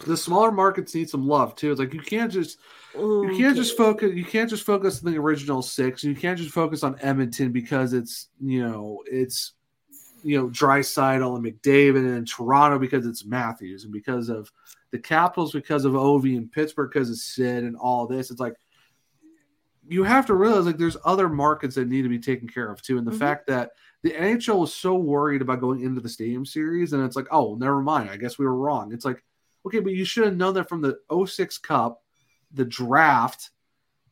the smaller markets need some love too. It's like you can't just you can't just focus you can't just focus on the original six. You can't just focus on edmonton because it's you know it's you know Draisaitl and mcdavid and toronto because it's matthews and because of the capitals because of ovi and pittsburgh because of sid and all this. It's like you have to realize like there's other markets that need to be taken care of too and the Mhm. fact that the nhl was so worried about going into the stadium series and it's like oh never mind i guess we were wrong it's like okay but you should have known that from the 06 cup the draft,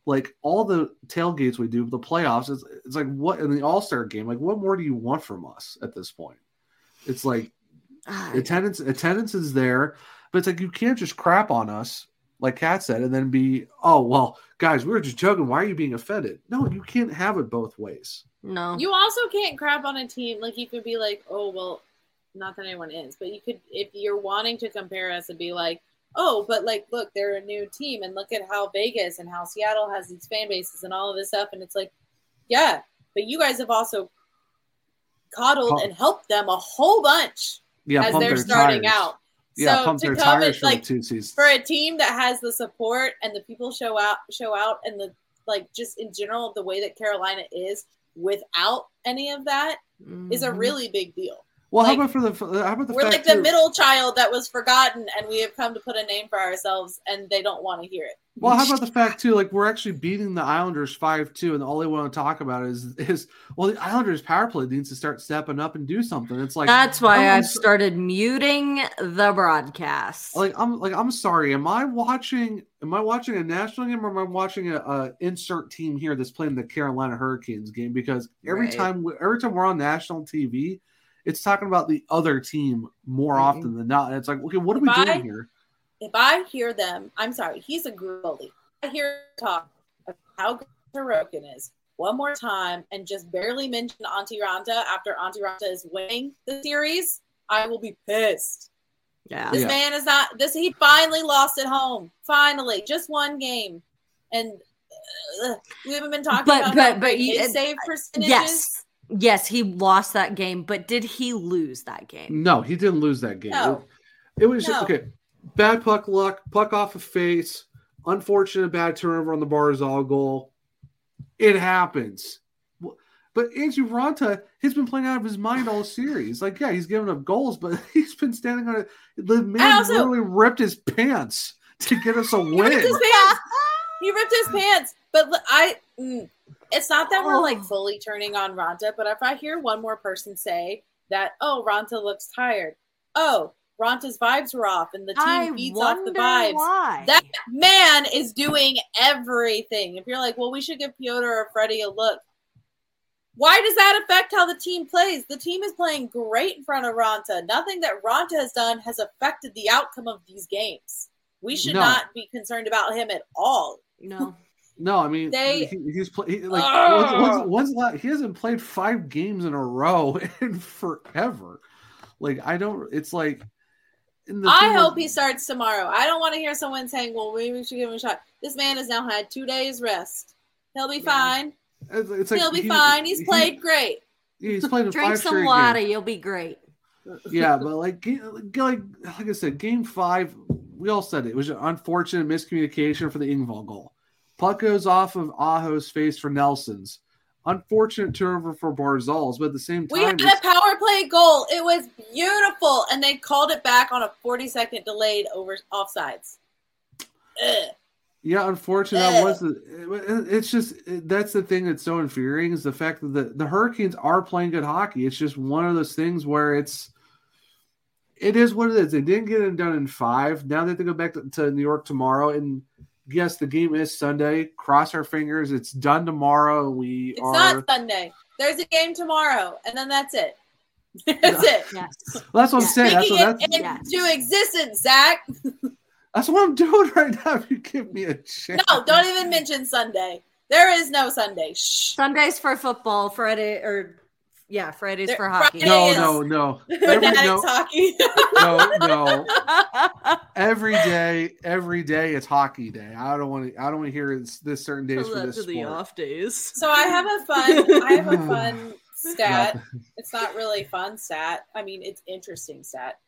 like all the tailgates we do, the playoffs, it's, it's like what in the All Star game, like what more do you want from us at this point? It's like attendance, attendance is there, but it's like you can't just crap on us, like Kat said, and then be, oh well, guys, we were just joking. Why are you being offended? No, you can't have it both ways. no. You also can't crap on a team. Like you could be like, oh well, not that anyone is, but you could if you're wanting to compare us and be like, oh, but like look, they're a new team and look at how Vegas and how Seattle has these fan bases and all of this stuff, and it's like, yeah, but you guys have also coddled Pump- and helped them a whole bunch Yeah, as they're starting tires. out. Yeah, so pump to their come tires and for like two seasons. for a team that has the support and the people show out show out and the like just in general the way that Carolina is without any of that is a Mhm. really big deal. Well, Like, how about for the for- how about the We're fact like the too- middle child that was forgotten, and we have come to put a name for ourselves, and they don't want to hear it. Well, how about the fact too? Like we're actually beating the Islanders five two, and all they want to talk about is is well, the Islanders power play needs to start stepping up and do something. It's like That's why I'm- I've started muting the broadcast. like I'm like I'm sorry. Am I watching? Am I watching a national game or am I watching a, a insert team here that's playing the Carolina Hurricanes game? Because every Right. time every time we're on national TV, it's talking about the other team more Mhm. often than not. And it's like, okay, what are we Bye. doing here? If I hear them, I'm sorry, he's a goalie. I hear talk of how good Sorokin is one more time and just barely mention Antti Raanta after Antti Raanta is winning the series, I will be pissed. yeah. This Yeah. man is not this. He finally lost at home. Finally, just one game, and uh, we haven't been talking But- about but- how but great he- save percentages. Yes. Yes, he lost that game, but did he lose that game? No, he didn't lose that game. No. It, it was No. okay. Bad puck luck, puck off a face, unfortunate bad turnover on the Barzal goal. It happens. But Antti Raanta, he's been playing out of his mind all series. Like, yeah, he's giving up goals, but he's been standing on it. The man also- literally ripped his pants to get us a He ripped win. his pants. He ripped his pants. But I, mm, it's not that we're like Oh. fully turning on Raanta. But if I hear one more person say that, oh, Raanta looks tired. Oh, Raanta's vibes were off, and the team I feeds off the vibes. why. That man is doing everything. If you're like, well, we should give Piotr or Freddie a look. Why does that affect how the team plays? The team is playing great in front of Raanta. Nothing that Raanta has done has affected the outcome of these games. We should No. not be concerned about him at all. no. No, I mean They- he, he's play, he, like Ugh. once, once, once la- he hasn't played five games in a row in forever. Like I don't. It's like. and the I hope is- he starts tomorrow. I don't want to hear someone saying, well, maybe we should give him a shot. This man has now had two days rest. He'll be Yeah. fine. It's, it's He'll be he- fine. He's he- played great. He's played in Drink five some water, games. you'll be great. Yeah, but like, like, like I said, game five, we all said it, it was an unfortunate miscommunication for the Engvall goal. Puck goes off of Aho's face for Nelson's. Unfortunate turnover for Barzal's, but at the same time, We had a power play goal. It was beautiful, and they called it back on a 40 second delayed over offsides. Ugh. Yeah, unfortunately, that was the. It's just that's the thing that's so infuriating is the fact that the, the Hurricanes are playing good hockey. It's just one of those things where it's. It is what it is. They didn't get it done in five. Now they have to go back to, to New York tomorrow, and yes, the game is Sunday. Cross our fingers. It's done tomorrow. We It's are. not Sunday. There's a game tomorrow, and then that's it. That's it. Yes. That's what I'm Yeah. saying. That's Speaking what, it that's, into existence, Zach. that's what I'm doing right now. If you give me a chance. No, don't even mention Sunday. There is no Sunday. Shh. Sundays for football, Friday or yeah, Fridays There- for hockey. Friday- No, no, no. Every, no, hockey. no, no. every day, every day it's hockey day. I don't want to. I don't want to hear this, this certain days for this sport. days. so I have a fun. I have a fun stat. It's not really fun stat. I mean, it's interesting stat.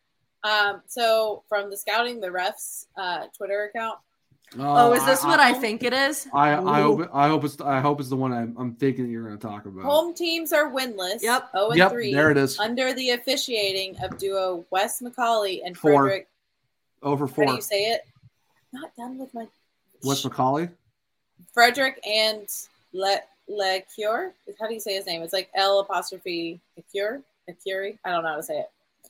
Um, so from the scouting the refs uh, Twitter account, Oh, is this I, what I think it is? I, I hope. I hope it's. I hope it's the one I'm, I'm thinking that you're going to talk about. home teams are winless. Yep. zero and yep, three there it is. under the officiating of duo Wes McCauley and Four. Frederick. Over four. How do you say it? Not done with my Wes McCauley. Frederick and Le Le Cure. How do you say his name? It's like L apostrophe Lecure. Lecure. I don't know how to say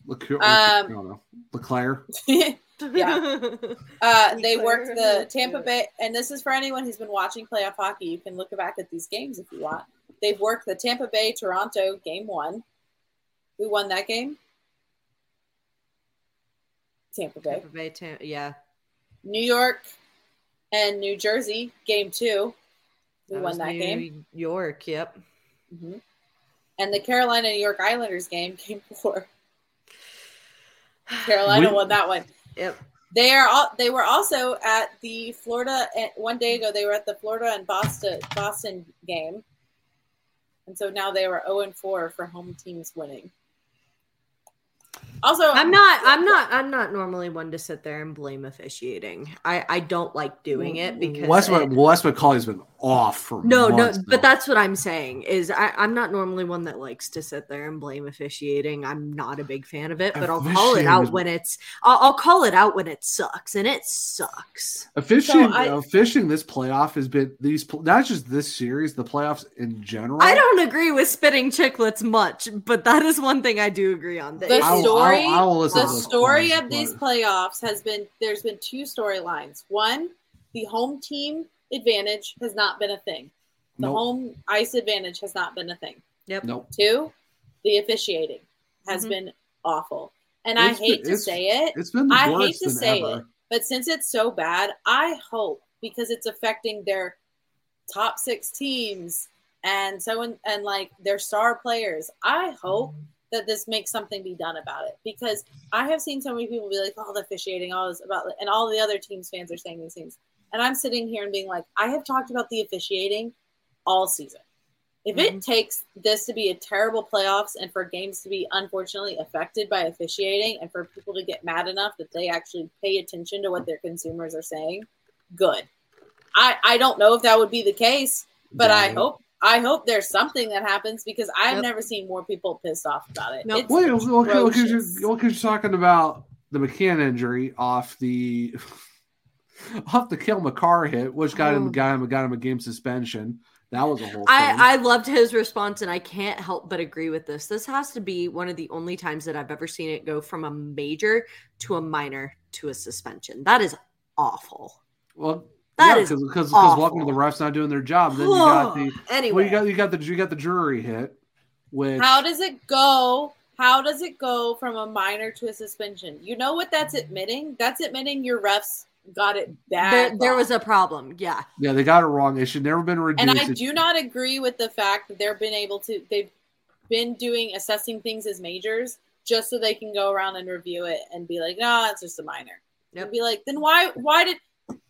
Leclerc. Um, I don't know. Leclerc. it. Yeah. Uh, they Leclerc. worked the Tampa Bay, and this is for anyone who's been watching playoff hockey. You can look back at these games if you want. They've worked the Tampa Bay Toronto game one. Who won that game? Tampa Bay. Tampa Bay, Tam- yeah. New York and New Jersey game two. Who That won was that New game? York, yep. hmm And the Carolina New York Islanders game game four. Carolina We- won that one. Yep. They are all. They were also at the Florida. eh, One day ago, they were at the Florida and Boston Boston game, and so now they were zero and four for home teams winning. Also, I'm not I'm not I'm not normally one to sit there and blame officiating. I I don't like doing it because Wes, it- Wes McCauley's been off for No, no, months but that's what I'm saying is I, I'm not normally one that likes to sit there and blame officiating. I'm not a big fan of it, but I'll call it out when it's I'll, I'll call it out when it sucks, and it sucks. Officiating, So I- uh, fishing this playoff has been these not just this series, the playoffs in general. I don't agree with spitting chicklets much, but that is one thing I do agree on. The I will- story, I will listen the to story points, of these playoffs has been there's been two storylines. One, the home team advantage has not been a thing. The Nope. home ice advantage has not been a thing. Yep. Nope. Two, the officiating has Mhm. been awful. And I It's been- hate to say it, It's been the I worst hate to than say ever. it, but since it's so bad, I hope because it's affecting their top six teams and so and, and like their star players. I hope that this makes something be done about it because I have seen so many people be like, "Oh, the officiating, all this about," and all the other teams fans are saying these things, and I'm sitting here and being like, I have talked about the officiating all season. If it mm-hmm. takes this to be a terrible playoffs and for games to be unfortunately affected by officiating and for people to get mad enough that they actually pay attention to what their consumers are saying, good. I, I don't know if that would be the case, but I hope I hope there's something that happens because I've Yep. never seen more people pissed off about it. Nope. It's Wait, because you're, atrocious. you're talking about the McCann injury off the off the Cale Makar hit, which got him Oh. got him got him a game suspension. That was a whole thing. I, I loved his response, and I can't help but agree with this. This has to be one of the only times that I've ever seen it go from a major to a minor to a suspension. That is awful. well, That yeah, is because because welcome to the refs not doing their job. Then you got the anyway. well, you got you got the you got the Drury hit, which How does it go? How does it go from a minor to a suspension? You know what that's admitting? That's admitting your refs got it bad. there, there was a problem. Yeah. yeah they got it wrong. It should never been reduced. and I do not agree with the fact that they've been able to they've been doing assessing things as majors just so they can go around and review it and be like, no, it's just a minor. Yep. And be like, then why why did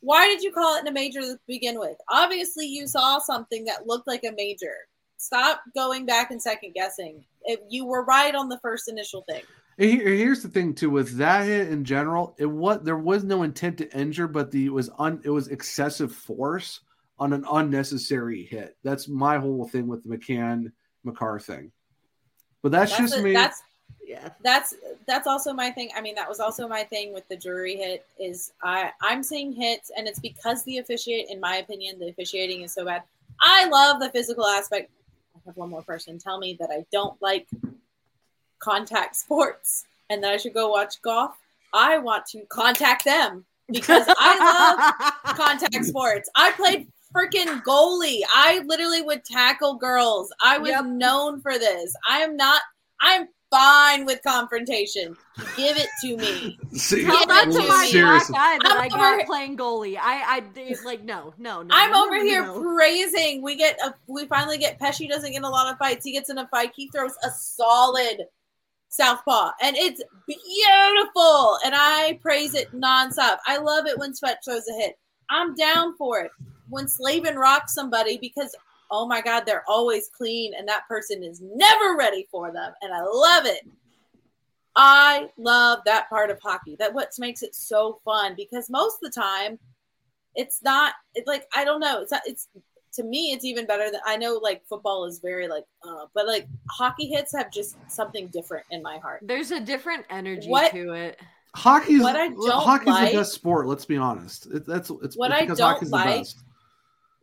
why did you call it a major to begin with? Obviously you saw something that looked like a major. Stop going back and second guessing. If you were right on the first initial thing. And here- here's the thing too with that hit in general, it was there was no intent to injure, but the it was un, it was excessive force on an unnecessary hit. That's my whole thing with the McCann Makar thing. But that's, That's just a- me. that's Yeah. that's that's also my thing. I mean, that was also my thing with the Drury hit. Is I I'm seeing hits, and it's because the officiate, in my opinion, the officiating is so bad. I love the physical aspect. I have one more person tell me that I don't like contact sports and that I should go watch golf. I want to contact them because I love contact sports. I played freaking goalie. I literally would tackle girls. I was Yep. known for this. I am not. I'm fine with confrontation. Give it to me. See, Tell that to Well, my black eye that I'm I got over- playing goalie. I, I, it's like, no, no, no. I'm no, over no, here no. praising. We get a. We finally get Pesce doesn't get a lot of fights. He gets in a fight. He throws a solid southpaw, and it's beautiful. And I praise it nonstop. I love it when Sweat throws a hit. I'm down for it. When Slavin rocks somebody because oh my god, they're always clean, and that person is never ready for them, and I love it. I love that part of hockey. That what makes it so fun because most of the time, it's not. It's like I don't know. It's not, it's to me, it's even better than I know. Like football is very like, uh, but like hockey hits have just something different in my heart. There's a different energy What- to it. hockey's What I don't hockey's like- the best sport. Let's be honest. It, that's it's What it's I don't hockey's like- the best.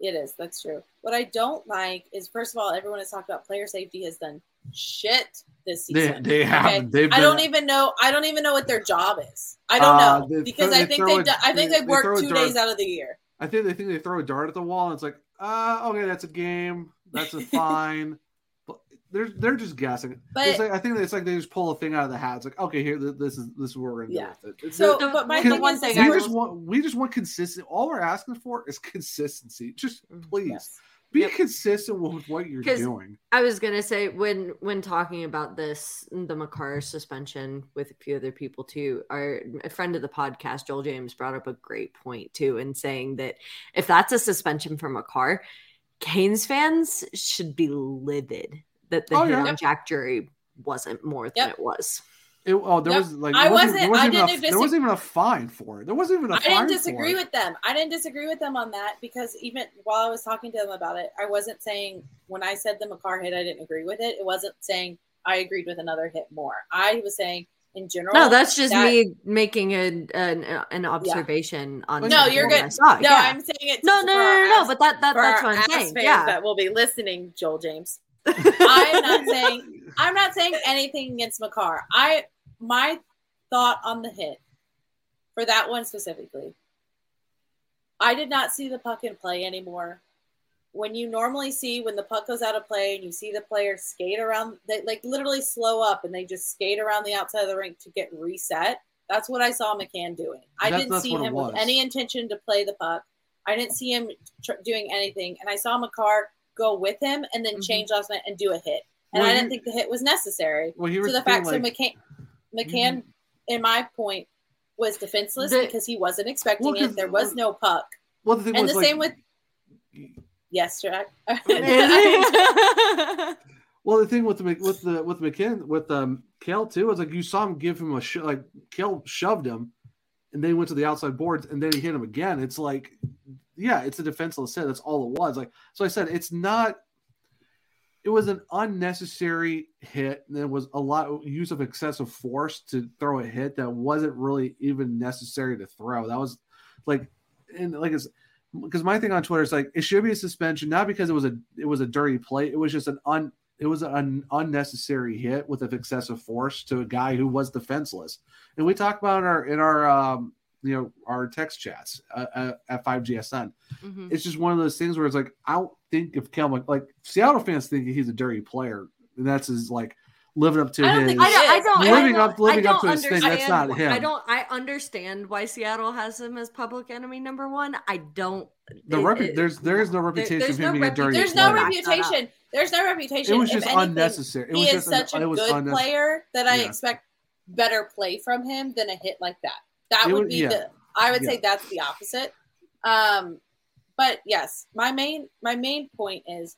It is. That's true. What I don't like is, first of all, everyone has talked about player safety has done shit this season. they have. Okay. They've I don't even know. I don't even know what their job is. I don't Uh, know because throw- I think throw they. a- do- I think they- they've they worked a two days out of the year. I think they think they throw a dart at the wall, and it's like, uh, okay, that's a game. That's a fine. but they're they're just guessing. But- it's like, I think it's like they just pull a thing out of the hat. It's like, okay, here, this is this is what we're gonna Yeah. do with it. It's- So, The- but my thing one thing we I just want we just want consistent. All we're asking for is consistency. Just Mhm. please Yes. Be Yep. consistent with what you're doing. I was gonna say when when talking about this, the Makar suspension with a few other people too. Our a friend of the podcast, Joel James, brought up a great point too, in saying that if that's a suspension for Makar, Canes fans should be livid that the Oh, hit yeah. on Jack Drury wasn't more than Yep. it was. It, oh, there No, was like I there wasn't- There wasn't, I even, didn't a, there wasn't even a fine for it. There wasn't even a I fine. I didn't disagree it. with them. I didn't disagree with them on that because even while I was talking to them about it, I wasn't saying when I said the Makar hit, I didn't agree with it. It wasn't saying I agreed with another hit more. I was saying in general. No, that's just that- me making an an, an observation on. No, you're that good. Saw. No, yeah. I'm saying it. no, for no, no, our no, no. ass- But that, that that's our what I'm saying. Yeah. that will be listening, Joel James. I'm not saying I'm not saying anything against Makar. I my thought on the hit for that one specifically. I did not see the puck in play anymore. When you normally see when the puck goes out of play and you see the players skate around, they like literally slow up and they just skate around the outside of the rink to get reset. That's what I saw McCann doing. I That's- didn't that's see him with any intention to play the puck. I didn't see him tr- doing anything, and I saw Makar go with him and then Mhm. change last minute and do a hit. And Well, I didn't think the hit was necessary. Well, To here's the the fact, so like, McCann, McCann, in my point, was defenseless The- because he wasn't expecting Well, 'cause- it. There was no puck, well, the thing and was the like, same with yes, Jack. Well, the thing with the with the with McKin with um Cale too is like you saw him give him a sh- like Cale shoved him, and then he went to the outside boards and then he hit him again. It's like, yeah, it's a defenseless hit. That's all it was. Like so, I said it's not. It was an unnecessary hit. There was a lot of use of excessive force to throw a hit that wasn't really even necessary to throw. That was like, and like it's because my thing on Twitter is like it should be a suspension, not because it was a it was a dirty play. It was just an un it was an unnecessary hit with excessive force to a guy who was defenseless. And we talk about in our in our um, you know our text chats uh, uh, at five GSN. Mhm. It's just one of those things where it's like I don't think if Kel like Seattle fans think he's a dirty player, and that's his like living up to I don't his. think I don't, I don't, I Living don't- up- living up to his thing, that's understand- not him. I don't. I understand why Seattle has him as public enemy number one. I don't. the it- repu- it- there's there is no reputation there's of him no being a dirty There's player. no Back that up. reputation. There's no reputation. it was just anything, unnecessary. It he was is just such an, a good player that I Yeah. expect better play from him than a hit like that. That It would be yeah. the. I would Yeah. say that's the opposite. Um, but yes, my main my main point is,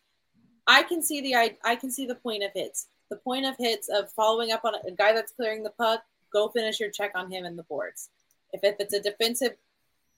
I can see the I, I can see the point of hits. The point of hits of following up on a, a guy that's clearing the puck. Go finish your check on him in the boards. If, if it's a defensive,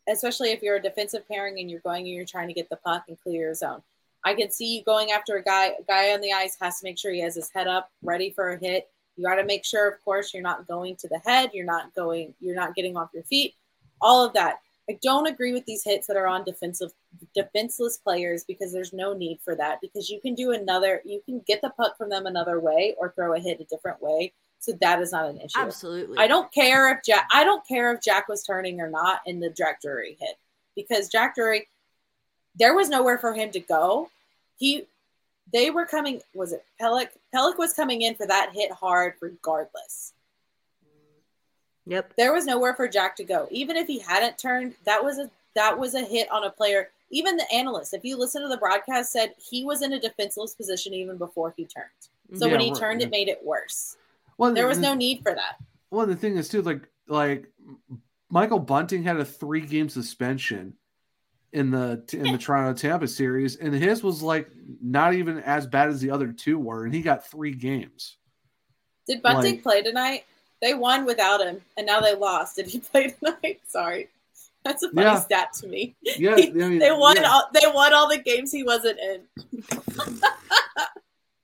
especially if you're a defensive pairing and you're going and you're trying to get the puck and clear your zone. I can see you going after a guy. A guy on the ice has to make sure he has his head up, ready for a hit. You got to make sure, of course, you're not going to the head. You're not going. You're not getting off your feet. All of that. I don't agree with these hits that are on defensive, defenseless players because there's no need for that. Because you can do another. You can get the puck from them another way or throw a hit a different way. So that is not an issue. Absolutely. I don't care if Jack. I don't care if Jack was turning or not in the Jack Drury hit because Jack Drury, there was nowhere for him to go. He, they were coming. Was it Pelech? Pelech was coming in for that hit hard regardless. Yep. There was nowhere for Jack to go. Even if he hadn't turned, that was a that was a hit on a player. Even the analyst, if you listen to the broadcast, said he was in a defenseless position even before he turned. So Yeah, when he turned, yeah. it made it worse. Well, There was the- no need for that. Well, the thing is too, like like Michael Bunting had a three game suspension in the in the Toronto Tampa series, and his was like not even as bad as the other two were, and he got three games. Did Bunting Like- play tonight? They won without him, and now they lost. Did he play tonight? Sorry, that's a funny Yeah. stat to me. Yeah, I mean, They won. Yeah, All, they won all the games he wasn't in.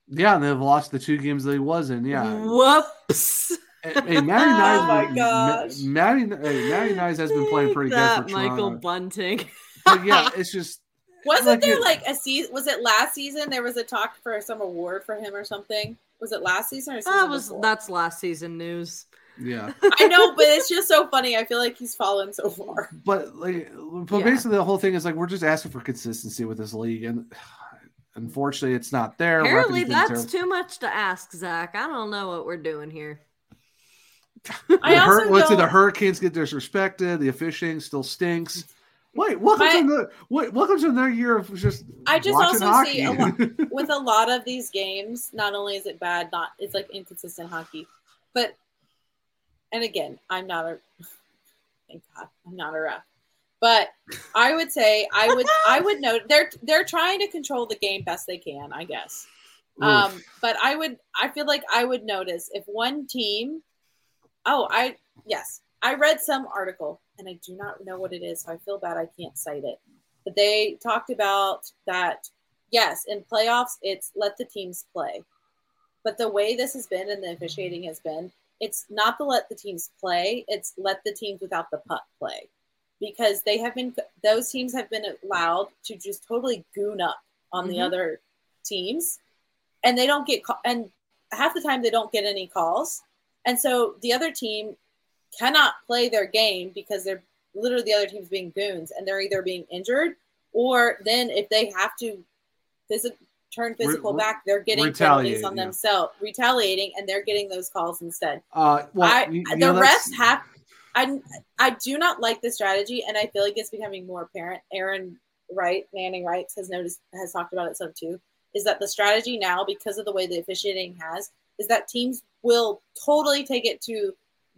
yeah, and they've lost the two games that he was in. Yeah, Whoops. hey, hey, Matty oh Knies, Oh my gosh. Matty, hey, Matty Knies has been playing pretty good that, for Toronto. Michael Bunting. But yeah, it's just Wasn't Like there it- like a season? Was it last season? There was a talk for some award for him or something. Was it last season or season That was before? that's last season news. yeah. I know, but it's just so funny. I feel like he's fallen so far. but like but Yeah. basically the whole thing is like we're just asking for consistency with this league and unfortunately it's not there Apparently, that's terrible. too much to ask, Zach. I don't know what we're doing here. I the, also let's see the hurricanes get disrespected the officiating still stinks wait welcome My- to another wait, welcome to another year of just I just also hockey. see a lot with a lot of these games. Not only is it bad, not it's like inconsistent hockey, but and again, I'm not a thank God I'm not a ref, but I would say I would I would note they're they're trying to control the game best they can, I guess. Um, but I would I feel like I would notice if one team Oh, I yes, I read some article and I do not know what it is, so I feel bad I can't cite it. But they talked about that. Yes, in playoffs, it's let the teams play. But the way this has been and the officiating has been, it's not to let the teams play; it's let the teams without the puck play, because they have been those teams have been allowed to just totally goon up on the Mhm. other teams, and they don't get and half the time they don't get any calls, and so the other team cannot play their game because they're literally the other team's being goons and they're either being injured or then if they have to physic- turn physical re- back, they're getting penalties on yeah. themselves, retaliating, and they're getting those calls instead. Uh, well, I, you- you the know, refs have. I I do not like the strategy, and I feel like it's becoming more apparent. Aaron Wright, Manning Wright, has noticed has talked about it some too. Is that the strategy now because of the way the officiating has is that teams will totally take it to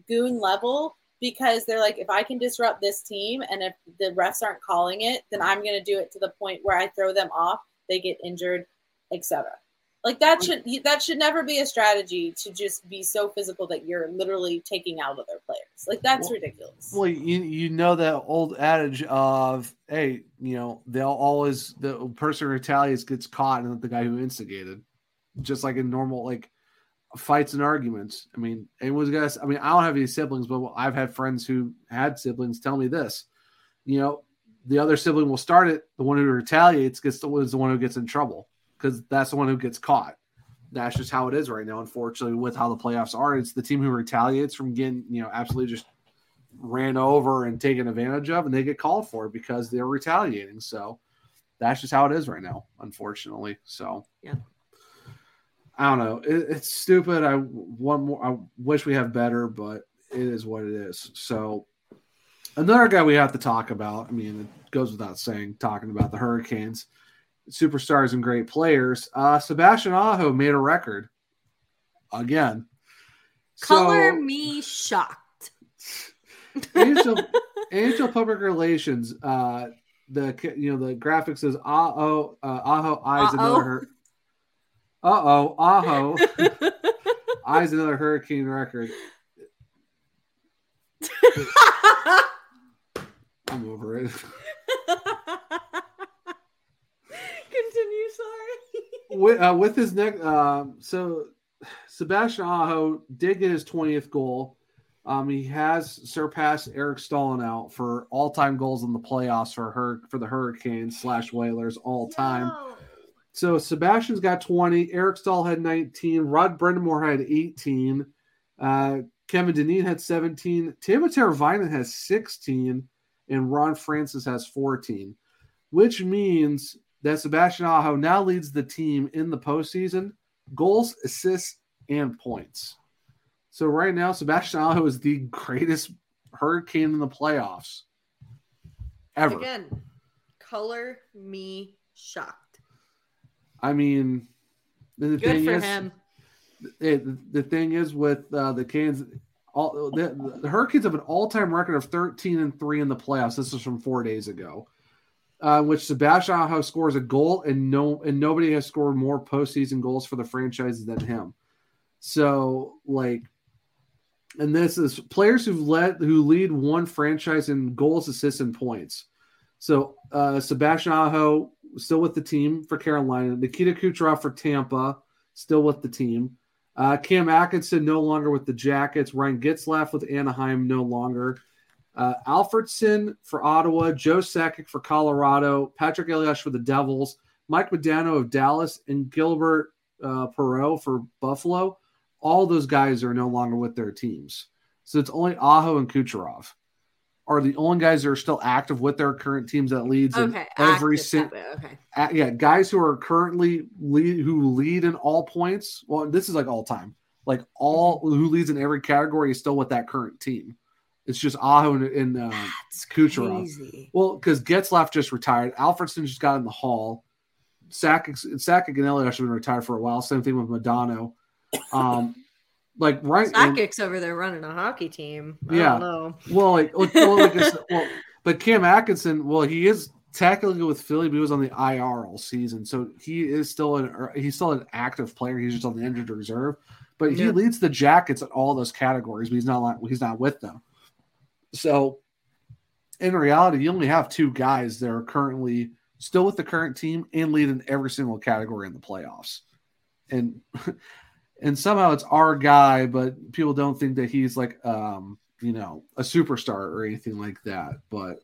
goon level because they're like, if I can disrupt this team and if the refs aren't calling it, then I'm going to do it to the point where I throw them off, they get injured, etc. Like that should that should never be a strategy to just be so physical that you're literally taking out other players. Like that's Well- ridiculous. Well, you you know that old adage of hey, you know they'll always the person who retaliates gets caught, and the guy who instigated. Just like in normal like fights and arguments. I mean, anyone's got. I mean, I don't have any siblings, but I've had friends who had siblings tell me this. You know, the other sibling will start it. The one who retaliates gets the is the one who gets in trouble because that's the one who gets caught. That's just how it is right now. Unfortunately, with how the playoffs are, it's the team who retaliates from getting you know absolutely just ran over and taken advantage of, and they get called for because they're retaliating. So that's just how it is right now, unfortunately. So Yeah. I don't know. It, it's stupid. I want more. I wish we have better, but it is what it is. So another guy we have to talk about. I mean, it goes without saying, talking about the Hurricanes, superstars and great players. Uh, Sebastian Aho made a record again. Color So- me shocked. Angel, Angel Public Relations. Uh, the you know the graphic says Aho uh, Aho eyes Uh-oh. another. Hur- uh oh, Aho eyes another hurricane record. I'm over it. Continue, sorry. with, uh, with his neck, um, so Sebastian Aho did get his 20th goal. Um, he has surpassed Eric Stollenau for all-time goals in the playoffs for her for the Hurricanes slash Whalers all time. So Sebastian's got 20. Eric Staal had 19. Rod Brind'Amour had 18. Uh, Kevin Dineen had 17. Teuvo Teravainen has 16. And Ron Francis has 14, which means that Sebastian Aho now leads the team in the postseason goals, assists, and points. So right now, Sebastian Aho is the greatest Hurricane in the playoffs ever. Again, color me shocked. I mean, the Good thing is, him. it, the thing is with uh, the Canes, all the, the Hurricanes have an all-time record of 13 and three in the playoffs. This is from four days ago, uh, which Sebastian Aho scores a goal, and no, and nobody has scored more postseason goals for the franchise than him. So, like, and this is players who've led who lead one franchise in goals, assists, and points. So, uh, Sebastian Aho still with the team for Carolina. Nikita Kucherov for Tampa, still with the team. Uh, Cam Atkinson no longer with the Jackets. Ryan Getzlaf with Anaheim no longer. Uh, Alfredsson for Ottawa. Joe Sakic for Colorado. Patrick Elias for the Devils. Mike Modano of Dallas and Gilbert uh, Perreault for Buffalo. All those guys are no longer with their teams. So it's only Aho and Kucherov are the only guys that are still active with their current teams that leads in Okay. every single Okay. yeah, guys who are currently lead who lead in all points. Well, this is like all time. Like all who leads in every category is still with that current team. It's just Aho and, and uh, Kucherov. crazy. well, because Getzlaf just retired. Alfredsson just got in the hall. Sakic, Sack and Elliott have been retired for a while. Same thing with Modano. Um, like right. Sakic's over there running a hockey team. I Yeah. don't know. Well, like, like, well, said, well, but Cam Atkinson, well, he is technically with Philly, but he was on the IR all season, so he is still an er, he's still an active player. He's just on the injured reserve. but he Yeah. leads the Jackets in all those categories. But he's not like he's not with them. So, in reality, you only have two guys that are currently still with the current team and leading every single category in the playoffs, and and somehow it's our guy, but people don't think that he's like um you know a superstar or anything like that. But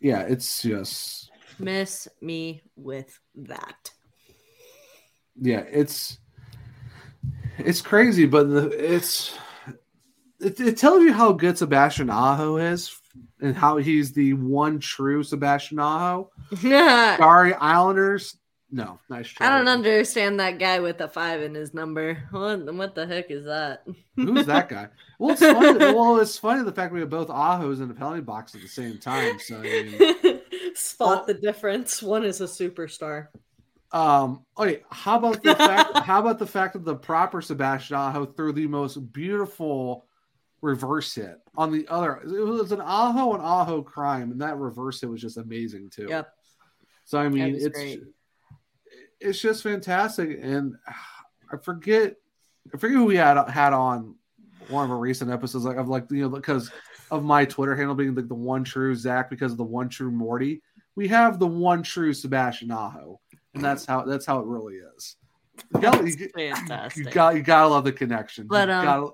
yeah, it's just Miss me with that. yeah, it's it's crazy, but the, it's it, it tells you how good Sebastian Aho is and how he's the one true Sebastian Aho. Sorry, Islanders. No, nice try. I don't understand that guy with a five in his number. What, what the heck is that? Who's that guy? Well, it's funny. well, it's funny the fact we have both Ahos in the penalty box at the same time. So, I mean, Spot the difference. One is a superstar. um, okay. How about the fact? how about the fact that the proper Sebastian Aho threw the most beautiful reverse hit on the other? It was an Aho and Aho crime, and that reverse hit was just amazing too. Yep. So I mean, it's great. It's just fantastic, and I forget I forget who we had had on one of our recent episodes, like of like you know because of my Twitter handle being like the one true Zach because of the one true Morty. We have the one true Sebastian Aho, and that's how that's how it really is. You gotta, you, you Fantastic. got you gotta love the connection. But, you, um, gotta,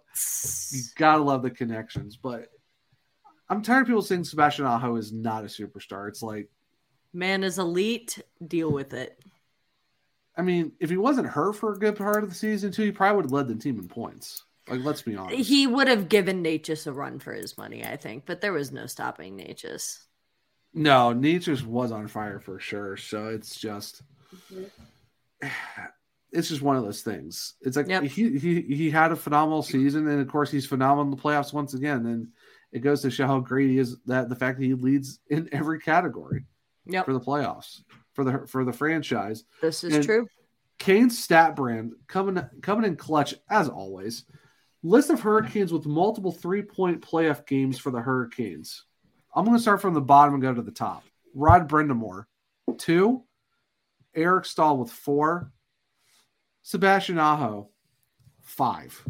you gotta love the connections. But I'm tired of people saying Sebastian Aho is not a superstar. It's like Man is elite. Deal with it. I mean, if he wasn't hurt for a good part of the season too, he probably would have led the team in points. Like, let's be honest. He would have given Necas a run for his money, I think, but there was no stopping Necas. no, Necas's was on fire for sure. So it's just, it's just one of those things. It's like Yep. he he he had a phenomenal season, and of course he's phenomenal in the playoffs once again. And it goes to show how great he is. That the fact that he leads in every category Yep, for the playoffs for the for the franchise. this is and- true. Kane's stat brand coming coming in clutch as always. List of Hurricanes with multiple three point playoff games for the Hurricanes. I'm going to start from the bottom and go to the top. Rod Brind'Amour, two. Eric Staal with four. Sebastian Aho, five.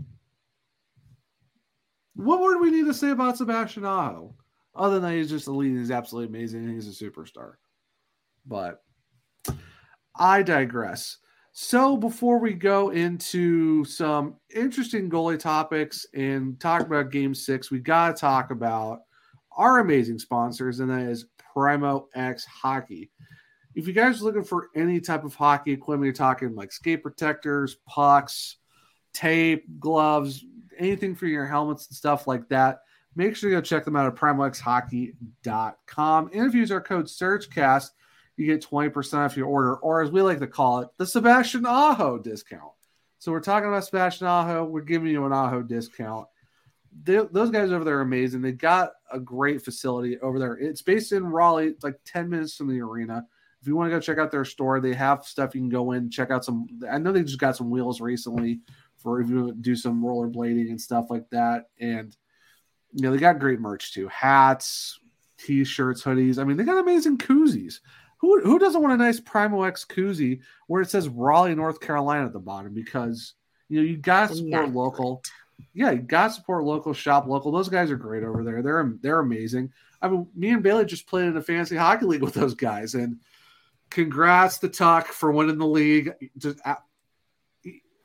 What more do we need to say about Sebastian Aho? Other than he's just elite, he's absolutely amazing, and he's a superstar. But I digress. So before we go into some interesting goalie topics and talk about game six, we got to talk about our amazing sponsors, and that is Primo X Hockey. If you guys are looking for any type of hockey equipment, you're talking like skate protectors, pucks, tape, gloves, anything for your helmets and stuff like that, make sure you go check them out at primoxhockey.com. And if you use our code SurgeCast, you get 20% off your order, or as we like to call it, the Sebastian Aho discount. So we're talking about Sebastian Aho. We're giving you an Aho discount. They, those guys over there are amazing. They got a great facility over there. It's based in Raleigh, like 10 minutes from the arena. If you want to go check out their store, they have stuff you can go in, check out some. I know they just got some wheels recently for if you do some rollerblading and stuff like that. And, you know, they got great merch too hats, t shirts, hoodies. I mean, they got amazing koozies. Who, who doesn't want a nice Primo X koozie where it says Raleigh, North Carolina at the bottom? Because you know you gotta support local. Yeah, you gotta support local, shop local. Those guys are great over there. They're they're amazing. I mean, me and Bailey just played in a fantasy hockey league with those guys, and congrats to Tuck for winning the league. Just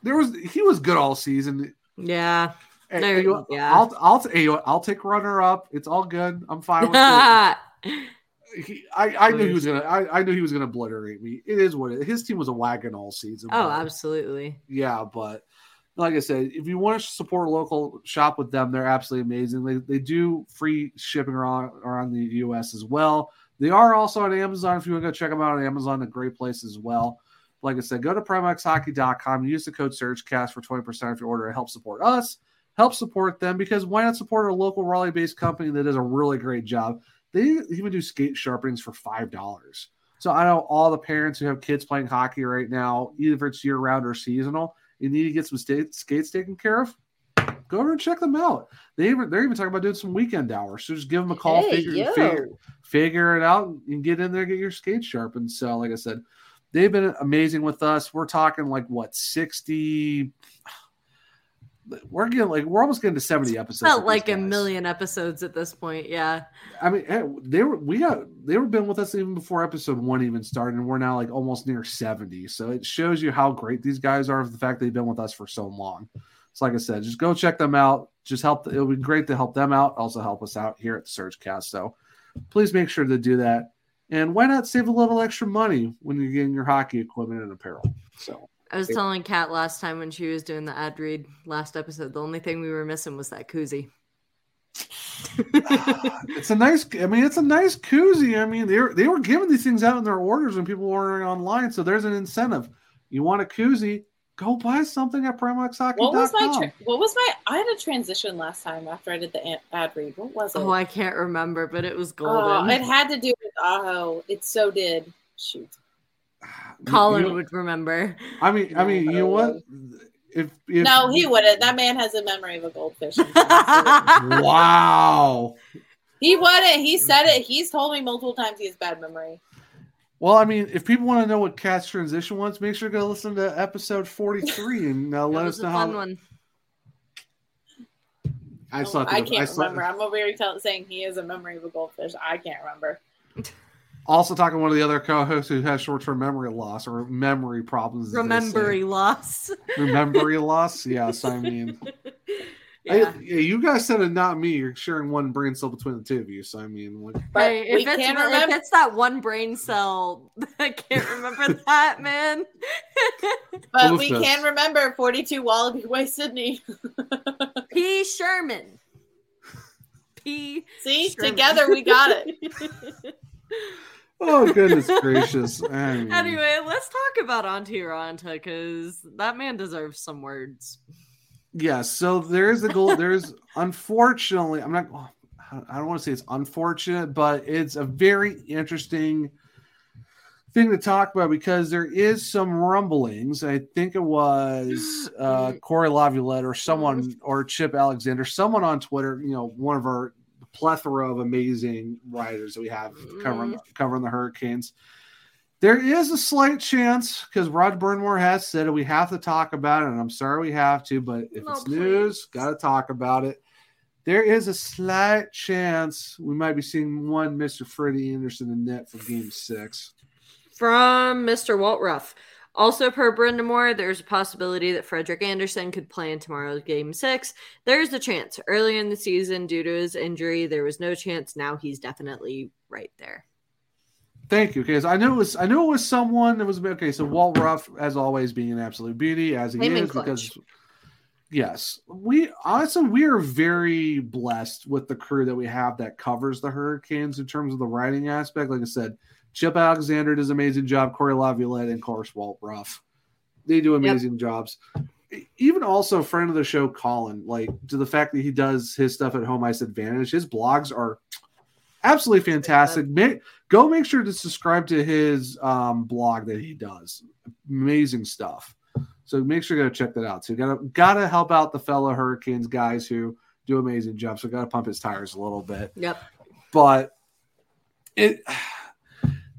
there was he was good all season. Yeah. There- you- yeah. I'll I'll hey, I'll take runner up. It's all good. I'm fine with it he, I, I knew he was gonna. I, I knew he was gonna obliterate me. It is what it, his team was a wagon all season. oh, but- absolutely. yeah, but like I said, if you want to support a local shop with them, they're absolutely amazing. They, they do free shipping around around the U.S. as well. They are also on Amazon. If you want to go check them out on Amazon, a great place as well. Like I said, go to primoxhockey.com. Use the code SurgeCast for 20% off your order. It helps support us, help support them because why not support a local Raleigh based company that does a really great job? They even do skate sharpenings for $5. So I know all the parents who have kids playing hockey right now, either if it's year round or seasonal, you need to get some sta- skates taken care of. Go over and check them out. They even they're even talking about doing some weekend hours. So just give them a call, Hey, figure, figure figure it out, and get in there, get your skates sharpened. So, like I said, They've been amazing with us. We're talking like what sixty. We're getting like we're almost getting to seventy episodes. Felt like these a million episodes at this point. Yeah. I mean, they were we got they were been with us even before episode one even started, and we're now like almost near seventy. So it shows you how great these guys are. The fact they've been with us for so long. So like I said, just go check them out. Just help. It'll be great to help them out. Also help us out here at the Surgecast. So please make sure to do that. And why not save a little extra money when you're getting your hockey equipment and apparel? So I was telling Kat last time when she was doing the ad read last episode, the only thing we were missing was that koozie. Ah, it's a nice. I mean, it's a nice koozie. I mean, they were they were giving these things out in their orders when people were ordering online. So there's an incentive. You want a koozie? Go buy something at primoxhockey.com. What was my tra- what was my I had a transition last time after I did the ad read. What was oh, it? oh, I can't remember, but it was Oh, golden. it had to do with Aho. It so did. Shoot. Colin You- would remember. I mean, I mean, you know what? If, if no, he wouldn't. That man has a memory of a goldfish. wow. he wouldn't. He said it. He's told me multiple times he has bad memory. Well, I mean, if people want to know what Kat's transition was, make sure to go listen to episode 43 and uh, let was us a know fun how. one. I, still have I go- can't still- remember. I'm over here tell, saying he has a memory of a goldfish. I can't remember. Also, talking to one of the other co-hosts who has short-term memory loss or memory problems. as they say. Remembering loss. memory loss. Yes, I mean, yeah. I, you guys said it, not me. You're sharing one brain cell between the two of you. So I mean, like, But hey, we if it's, can if remember. it's that one brain cell, I can't remember that, man. But Who's we this? can remember 42 Wallaby Way, Sydney. P. Sherman. P. See, Sherman. together we got it. Oh goodness gracious. I mean, Anyway, let's talk about Antti Raanta because that man deserves some words. Yes. So there is a goal. There's unfortunately, I'm not. I don't want to say it's unfortunate, but it's a very interesting thing to talk about because there is some rumblings. I think it was uh, Cory Lavalette or someone or Chip Alexander, someone on Twitter. You know, one of our plethora of amazing writers that we have covering mm-hmm. covering the Hurricanes. There is a slight chance because Rod Brind'Amour has said it. We have to talk about it, and I'm sorry we have to, but if No, it's please. news, got to talk about it. There is a slight chance we might be seeing one Mr. Freddie Andersen in net for Game Six. From Mr. Walt Ruff. Also, per Brind'Amour, there's a possibility that Frederik Andersen could play in tomorrow's game six. There's a chance. Earlier in the season, due to his injury, there was no chance. Now he's definitely right there. Thank you, because I knew it was I knew it was someone that was okay. So Walt Ruff, as always, being an absolute beauty as he is, Clutch. because yes, we honestly we are very blessed with the crew that we have that covers the Hurricanes in terms of the writing aspect. Like I said, Chip Alexander does an amazing job. Cory Lavalette and of course Walt Ruff, they do amazing jobs. E- Even also, friend of the show, Colin, like to the fact that he does his stuff at Home Ice Advantage, his blogs are absolutely fantastic. Make, go make sure to subscribe to his um, blog that he does. Amazing stuff. So make sure to go check that out too. Gotta gotta help out the fellow Hurricanes guys who do amazing jobs. So gotta pump his tires a little bit. Yep. But it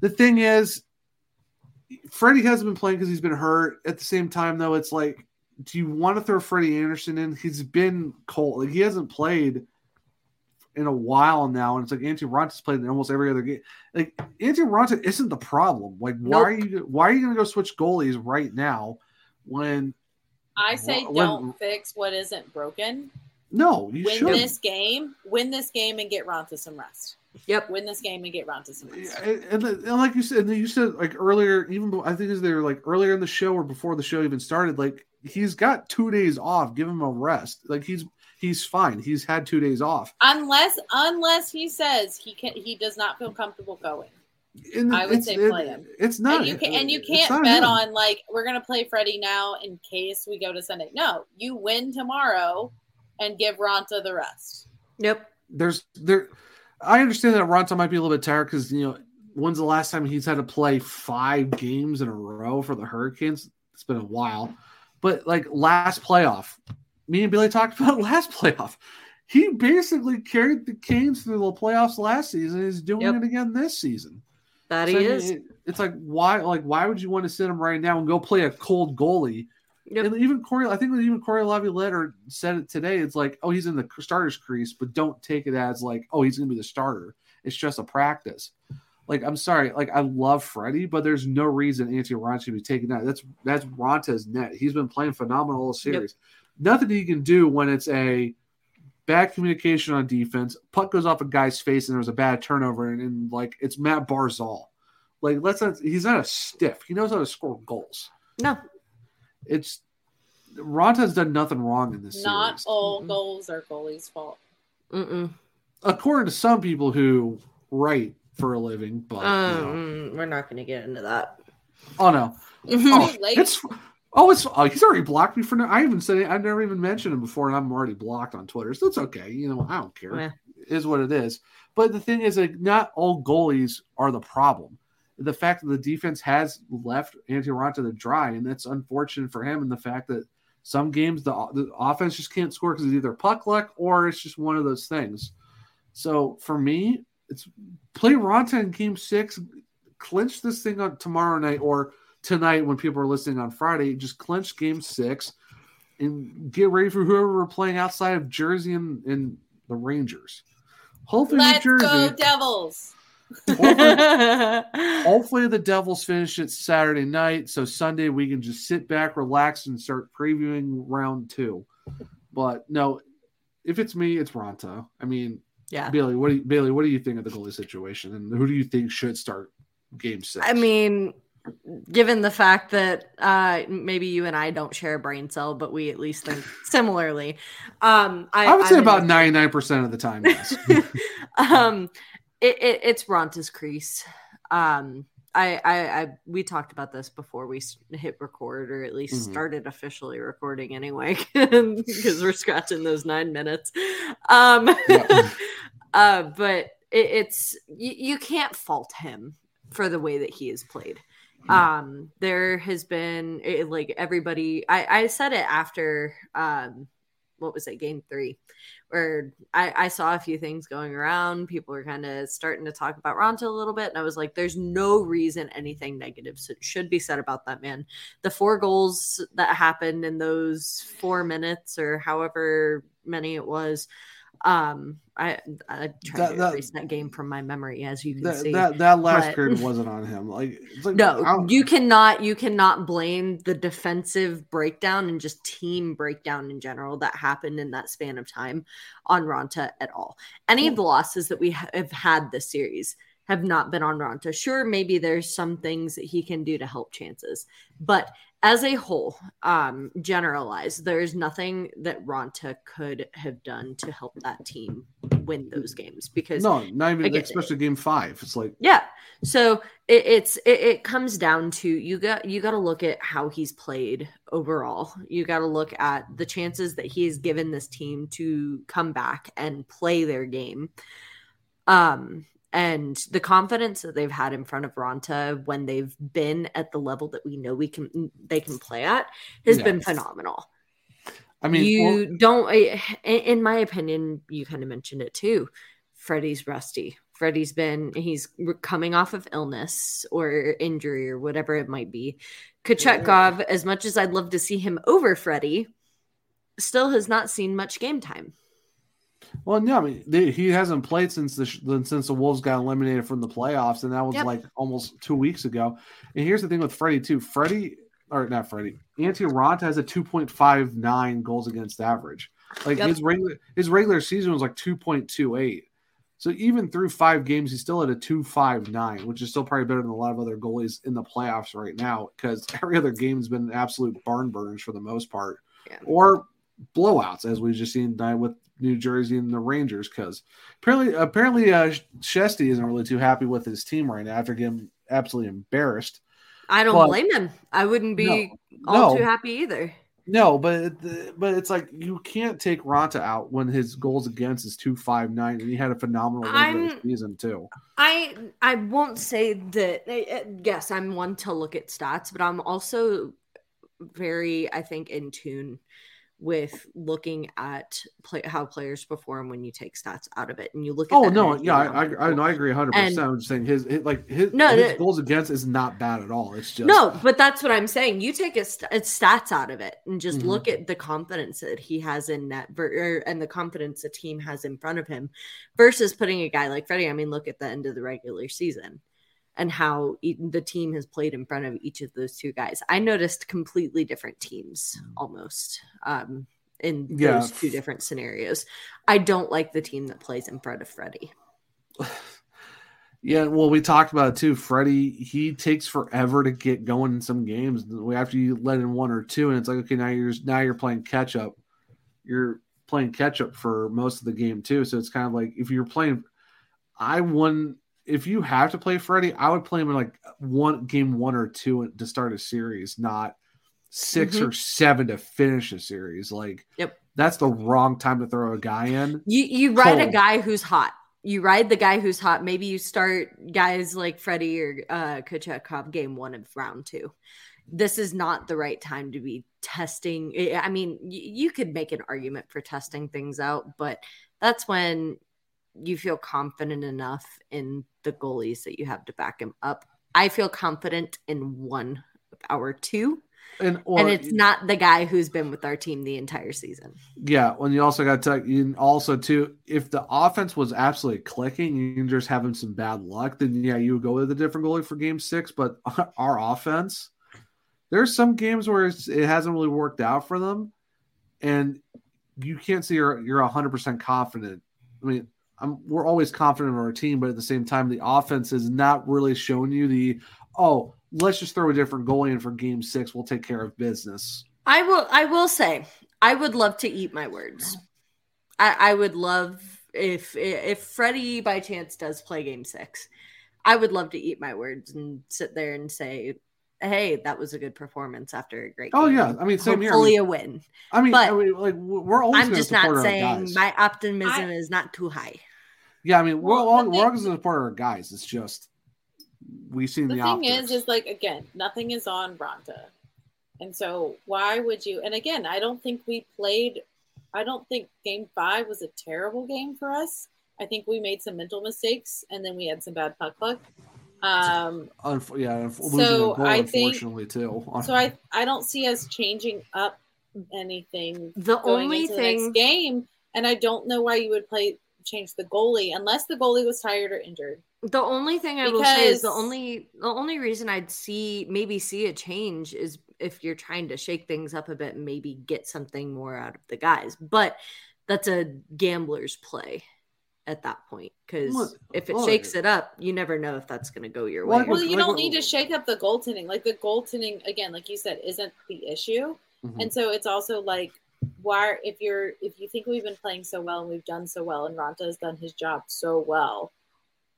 the thing is, Freddie hasn't been playing because he's been hurt. At the same time, though, it's like, do you want to throw Freddie Andersen in? He's been cold. Like he hasn't played in a while now, and it's like Antti Raanta's played in almost every other game. Like Antti Raanta isn't the problem. Like why Nope. are you why are you going to go switch goalies right now when I say When- don't fix what isn't broken. No you Win should this game. Win this game and get Raanta some rest. Yep. Win this game and get Raanta some rest. Yeah, and, and, and like you said, and you said like earlier, even I think is there like earlier in the show or before the show even started, like he's got two days off. Give him a rest. Like he's he's fine. He's had two days off. Unless unless he says he can he does not feel comfortable going. And I would it's- say it- play him. It's not. and you can and you it's can't not bet him. on like we're gonna play Freddie now in case we go to Sunday. No, you win tomorrow and give Raanta the rest. Yep. There's there. I understand that Raanta might be a little bit tired because you know when's the last time he's had to play five games in a row for the Hurricanes? It's been a while, but like last playoff, me and Billy talked about last playoff. He basically carried the Canes through the playoffs last season. He's doing Yep. it again this season. That So, he I mean, is. it- it's like why like why would you want to sit him right now and go play a cold goalie? Yep. And even Corey, I think even Cory Lavalette said it today. It's like, oh, he's in the starter's crease, but don't take it as like, oh, he's gonna be the starter. It's just a practice. Like, I'm sorry, like I love Freddie, but there's no reason Anthony Ron should be taking that. That's that's Raanta's net. He's been playing phenomenal all series. Nothing he can do when it's a bad communication on defense. Puck goes off a guy's face and there was a bad turnover, and, and like it's Matt Barzal. Like, let's not. He's not a stiff. He knows how to score goals. No. It's Raanta's done nothing wrong in this Not series. all Mm-mm. goals are goalies' fault. Mm-mm. according to some people who write for a living. But you know. Um, we're not going to get into that. oh no, Too oh, late. it's oh it's oh, he's already blocked me for no. I even said it, I've never even mentioned him before, and I'm already blocked on Twitter. So it's okay. You know, I don't care. Yeah. It Is what it is. But the thing is, like, not all goalies are the problem. The fact that the defense has left Raanta to dry, and that's unfortunate for him. And the fact that some games the, the offense just can't score because it's either puck luck or it's just one of those things. So for me, it's play Raanta in game six, clinch this thing on tomorrow night or tonight when people are listening on Friday. Just clinch game six and get ready for whoever we're playing outside of Jersey and, and the Rangers. Hopefully, Let's New Jersey. go, Devils. Hopefully, the Devils finish it Saturday night, so Sunday we can just sit back, relax, and start previewing round two. But no, if it's me, it's Raanta. I mean, yeah. Bailey, what do you, Bailey? What do you think of the goalie situation, and who do you think should start game six? I mean, given the fact that uh, maybe you and I don't share a brain cell, but we at least think similarly. Um, I, I would say I'm about ninety nine percent of the time. Yes. um, it, it, it's Raanta's crease. Um, I, I, I, we talked about this before we hit record, or at least Mhm. started officially recording anyway, because we're scratching those nine minutes. Um, Yeah. uh, but it, it's you, you can't fault him for the way that he has played. Um, there has been it, like everybody. I, I said it after um, what was it, game three, where I, I saw a few things going around. People were kind of starting to talk about Raanta a little bit, and I was like, "There's no reason anything negative should be said about that man." The four goals that happened in those four minutes, or however many it was, um, I I tried That- to that- erase that game from my memory, as you can that, see. that that last but- period wasn't on him. Like, it's like No, you cannot you cannot blame the defensive breakdown and just team breakdown in general that happened in that span of time on Raanta at all. Any of the losses that we ha- have had this series have not been on Raanta. Sure, maybe there's some things that he can do to help chances, but as a whole, um, generalized, there's nothing that Raanta could have done to help that team win those games because no, not even Again, especially game five. It's like yeah. So it, it's it, it comes down to you got you got to look at how he's played overall. You got to look at the chances that he has given this team to come back and play their game. Um and the confidence that they've had in front of Raanta when they've been at the level that we know we can they can play at has Yeah. been phenomenal. I mean, you well, don't in my opinion you kind of mentioned it too freddie's rusty. Freddie's been he's coming off of illness or injury or whatever it might be. Kochetkov, as much as i'd love to see him over freddie still has not seen much game time Well, no, I mean they, he hasn't played since the since the Wolves got eliminated from the playoffs, and that was Yep. like almost two weeks ago. And here's the thing with Freddie too. Freddie or not Freddie, Antti Raanta has a 2.59 goals against average. Like Yep. his regular his regular season was like 2.28. So even through five games, he's still at a 2.59, which is still probably better than a lot of other goalies in the playoffs right now. Because every other game's been absolute barn burners for the most part, Yeah. or blowouts, as we've just seen tonight with New Jersey and the Rangers. Because apparently, apparently, uh, Shesty isn't really too happy with his team right now after getting absolutely embarrassed. i don't But- blame him i wouldn't be No, all no. too happy either No, but but it's like you can't take Raanta out when his goals against is two five nine, and he had a phenomenal regular season too. I I won't say that. eh, eh, Yes, I'm one to look at stats, but I'm also very, I think, in tune with looking at play, how players perform when you take stats out of it and you look at Oh no, yeah, I. I, I, no, I agree 100. And- percent I'm just saying his, his like his, No, his the- goals against is not bad at all. It's just No, but that's what I'm saying. You take his, its stats out of it and just Mhm. look at the confidence that he has in net ver- er, and the confidence the team has in front of him versus putting a guy like Freddie. I mean, look at the end of the regular season and how the team has played in front of each of those two guys. I noticed completely different teams almost um, in Yeah. those two different scenarios. I don't like the team that plays in front of Freddie. Yeah, well, we talked about it too. Freddie, he takes forever to get going in some games. After you let in one or two, and it's like, okay, now you're now you're playing catch up. You're playing catch up for most of the game too. So it's kind of like if you're playing, I wouldn't. If you have to play Freddie, I would play him in like one game one or two to start a series, not 6 Mhm. or seven to finish a series. Like, Yep. that's the wrong time to throw a guy in. You you ride a guy who's hot. You ride the guy who's hot. Maybe you start guys like Freddie or uh, game one of round two. This is not the right time to be testing. I mean, you could make an argument for testing things out, but that's when you feel confident enough in the goalies that you have to back him up. I feel confident in one of our two, And or, and it's not the guy who's been with our team the entire season. Yeah, when you also got to you also too, if the offense was absolutely clicking, and you're just having some bad luck, then yeah, you would go with a different goalie for game six. But our offense, there's some games where it's, it hasn't really worked out for them, and you can't say you're you're 100 percent confident. I mean, I'm, we're always confident in our team, but at the same time, the offense is not really showing you the oh, let's just throw a different goalie in for game six. We'll take care of business. I will. I will say, I would love to eat my words. I, I would love if if Freddie by chance does play Game Six. I would love to eat my words and sit there and say, "Hey, that was a good performance after a great." Oh yeah, I mean same here. I Hopefully mean, a win. I mean, But I mean, like we're always. I'm just not saying my optimism I- is not too high. Yeah, I mean, we're Well, all, the we're thing- always going to support our guys. It's just we've seen the the, thing optics. is is like again nothing is on Raanta and so why would you and again i don't think we played i don't think game five was a terrible game for us i think we made some mental mistakes and then we had some bad puck luck um Unf- yeah, unf- losing So, goal, I think- unfortunately, too. so i i don't see us changing up anything The going only into the thing next game and i don't know why you would play change the goalie unless the goalie was tired or injured The only thing I will say is the only the only reason I'd see maybe see a change is if you're trying to shake things up a bit and maybe get something more out of the guys. But that's a gambler's play at that point because if it shakes it up, you never know if that's going to go your way. Well you don't need to shake up the goaltending like the goaltending again like you said isn't the issue Mhm. And so it's also like, why if you're if you think we've been playing so well and we've done so well and Raanta has done his job so well,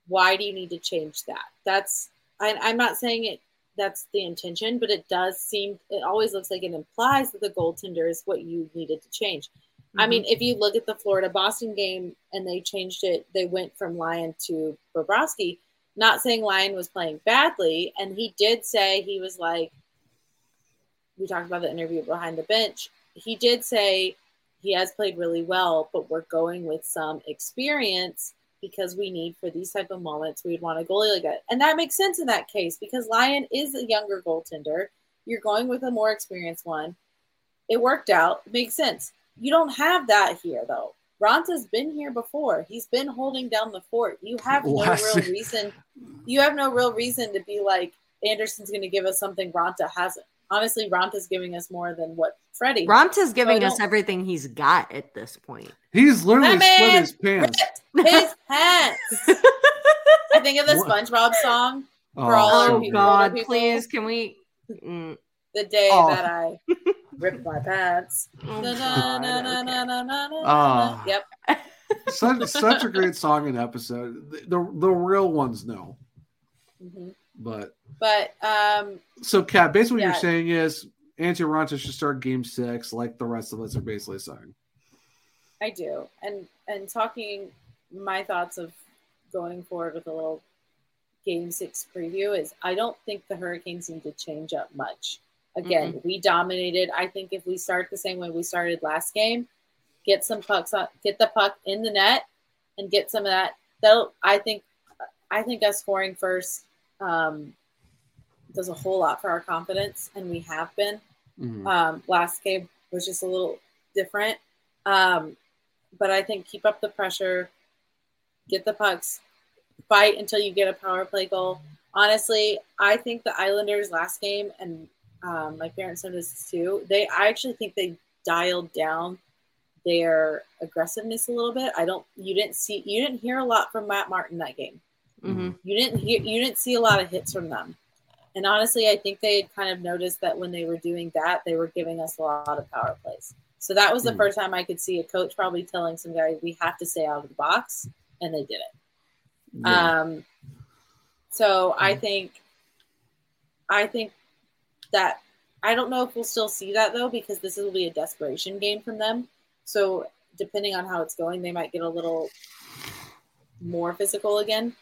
why do you need to change that? That's I, I'm not saying it that's the intention, but it does seem it always looks like it implies that the goaltender is what you needed to change. I Mm-hmm. mean, if you look at the Florida Boston game and they changed it, they went from Lyon to Bobrovsky. Not saying Lyon was playing badly, and he did say he was like, we talked about the interview behind the bench. He did say he has played really well, but we're going with some experience because we need for these type of moments we'd want a goalie like that. And that makes sense in that case because Lyon is a younger goaltender. You're going with a more experienced one. It worked out. Makes sense. You don't have that here though. Raanta's been here before. He's been holding down the fort. You have no Last- real reason. You have no real reason to be like Andersen's going to give us something Raanta hasn't. Honestly, Raanta's giving us more than what Freddie. Raanta's giving I us everything he's got at this point. He's literally split his pants. his pants. I think of the SpongeBob song, Oh, For all Oh people, God, people- please, can we? Mm. the day Oh. that I ripped my pants. Oh, God, okay. Yep. such, such a great song and episode. The, the, the real ones know. Mhm. But But um, so, Kat, basically what you're saying is Antti Raanta should start game six, like the rest of us are basically saying. I do. And and talking my thoughts of going forward with a little game six preview is I don't think the Hurricanes need to change up much. Again, we dominated. I think if we start the same way we started last game, get some pucks on, get the puck in the net, and get some of that. That'll, I think, I think us scoring first um, does a whole lot for our confidence, and we have been. Mhm. Um, last game was just a little different. Um, but I think keep up the pressure, get the pucks, fight until you get a power play goal. Honestly, I think the Islanders last game, and um, my parents know this too. They, I actually think they dialed down their aggressiveness a little bit. I don't. You didn't see. You didn't hear a lot from Matt Martin that game. hmm You didn't hear. You didn't see a lot of hits from them. And honestly, I think they had kind of noticed that when they were doing that, they were giving us a lot of power plays. So that was the Hmm. first time I could see a coach probably telling some guys, "We have to stay out of the box," and they did it. Yeah. Um, so I think, I think that I don't know if we'll still see that though because this will be a desperation game from them. So depending on how it's going, they might get a little more physical again.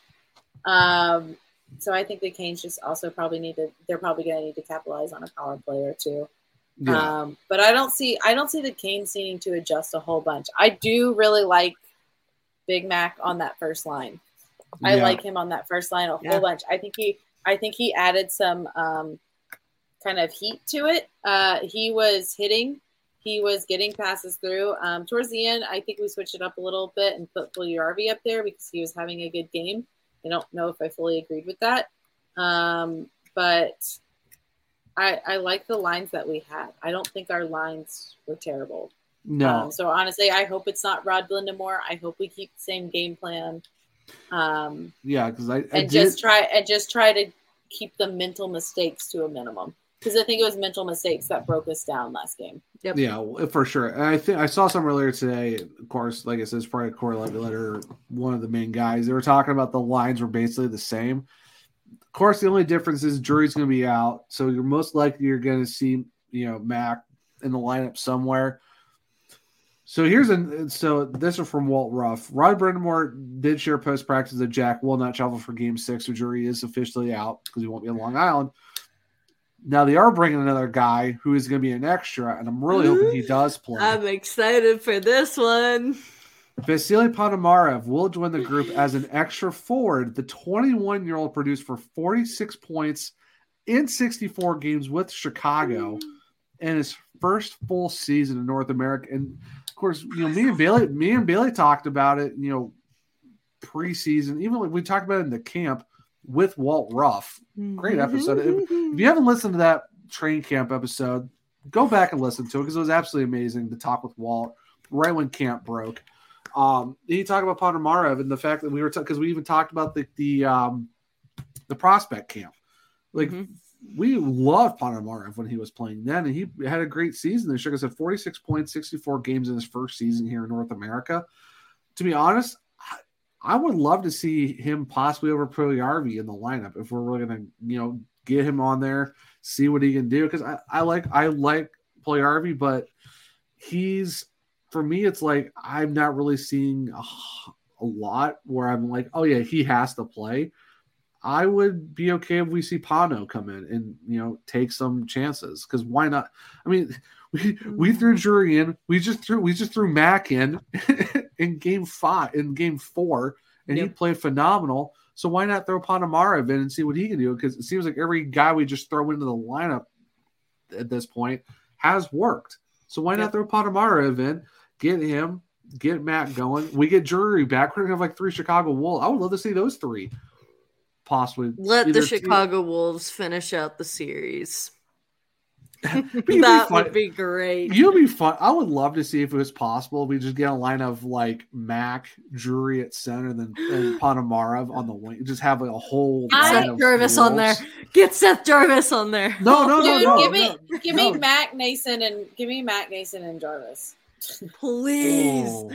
Um, so I think the Canes just also probably need to. They're probably going to need to capitalize on a power play or two. yeah. Um, but I don't see I don't see the Canes needing to adjust a whole bunch. I do really like Big Mac on that first line. I Yeah. like him on that first line a whole Yeah. bunch. I think he I think he added some um, kind of heat to it. Uh, he was hitting, he was getting passes through. Um, towards the end, I think we switched it up a little bit and put Puljujärvi up there because he was having a good game. I don't know if I fully agreed with that, um, but I, I like the lines that we had. I don't think our lines were terrible. No. Um, so honestly, I hope it's not Rod Brind'Amour. I hope we keep the same game plan. Um, yeah, because I, I and did, just try and just try to keep the mental mistakes to a minimum because I think it was mental mistakes that broke us down last game. Yep. Yeah, for sure. And I think I saw some earlier today. Of course, like I said, it's probably Corey Letter, one of the main guys. They were talking about the lines were basically the same. Of course, the only difference is Drury's going to be out, so you're most likely you're going to see you know Mac in the lineup somewhere. So here's a so this is from Walt Ruff. Rod Brind'Amour did share post practice that Jack will not travel for Game Six, so Drury is officially out because he won't be in Long Island. Now they are bringing another guy who is going to be an extra, and I'm really hoping he does play. I'm excited for this one. Vasily Ponomarev will join the group as an extra forward. The 21 year old produced for 46 points in 64 games with Chicago in his first full season in North America. And of course, you know, me and Bailey, me and Bailey talked about it, you know, preseason, even like we talked about it in the camp with Walt Ruff. Great episode. If, if you haven't listened to that train camp episode, go back and listen to it because it was absolutely amazing to talk with Walt right when camp broke. Um, he talked about Ponomarev and the fact that we were because we even talked about the the um, the prospect camp. Like Mhm. we loved Ponomarev when he was playing then, and he had a great season year. Like I said 46 points, 64 games in his first season here in North America. To be honest, I, would love to see him possibly over Puljujärvi in the lineup if we're really gonna, you know, get him on there, see what he can do. Because I, I like I like Puljujärvi, but he's for me, it's like I'm not really seeing a, a lot where I'm like, oh yeah, he has to play. I would be okay if we see Pano come in and you know take some chances because why not? I mean, we we threw mm. Drury in, we just threw we just threw Mac in in game five in game four, and he played phenomenal. So why not throw Ponomarev in and see what he can do? Because it seems like every guy we just throw into the lineup at this point has worked. So why Yep. not throw Ponomarev in, get him, get Matt going? We get Drury back. We're gonna have like three Chicago Wolves. I would love to see those three possibly. Let the team- Chicago Wolves finish out the series. It'd be that fun- would be great. You'll be fun. I would love to see if it was possible. We just get a line of like Mac, Drury at center, then and Ponomarev on the wing. Just have like a whole. I- line Seth of Jarvis on there. Get Seth Jarvis on there. No, no, no, Dude, no. give me no, give no. me Mac Nason and give me Mac Nason and Jarvis. Please. Oh.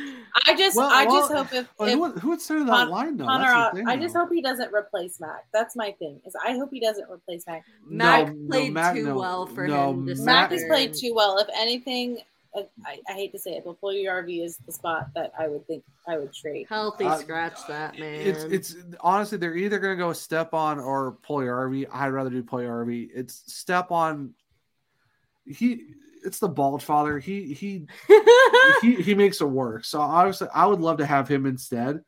I just Well, I just well, hope if, Well, if who, would- who would center that Pon- line though? Connor, thing, I just hope he doesn't replace Mac. That's my thing. Is I hope he doesn't replace Mac. Mac No, no, played Mac- too no, well for no, him. To Mac- Mac center. has played too well. If anything, I, I, I hate to say it, but fully RV is the spot that I would think I would trade. Healthy Uh, scratch that man. It's it's honestly they're either gonna go Stepan or Puljujärvi. I'd rather do Puljujärvi. It's Stepan. he it's the bald father. He he he, he makes it work. So obviously, I would love to have him instead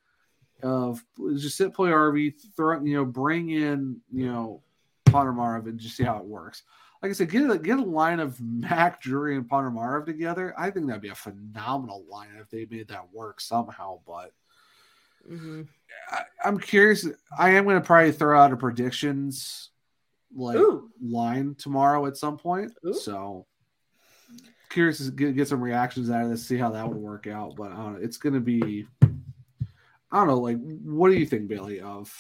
of just sit play RV, throw you know, bring in you know Ponomarev and just see how it works. Like I said, get a get a line of Mac, Drury, and Ponomarev together. I think that'd be a phenomenal line if they made that work somehow. But Mhm. I, I'm curious. I am going to probably throw out a predictions like Ooh. line tomorrow at some point. Ooh. So curious to get, get some reactions out of this, see how that would work out. But know, it's going to be. I don't know. Like, what do you think, Bailey, of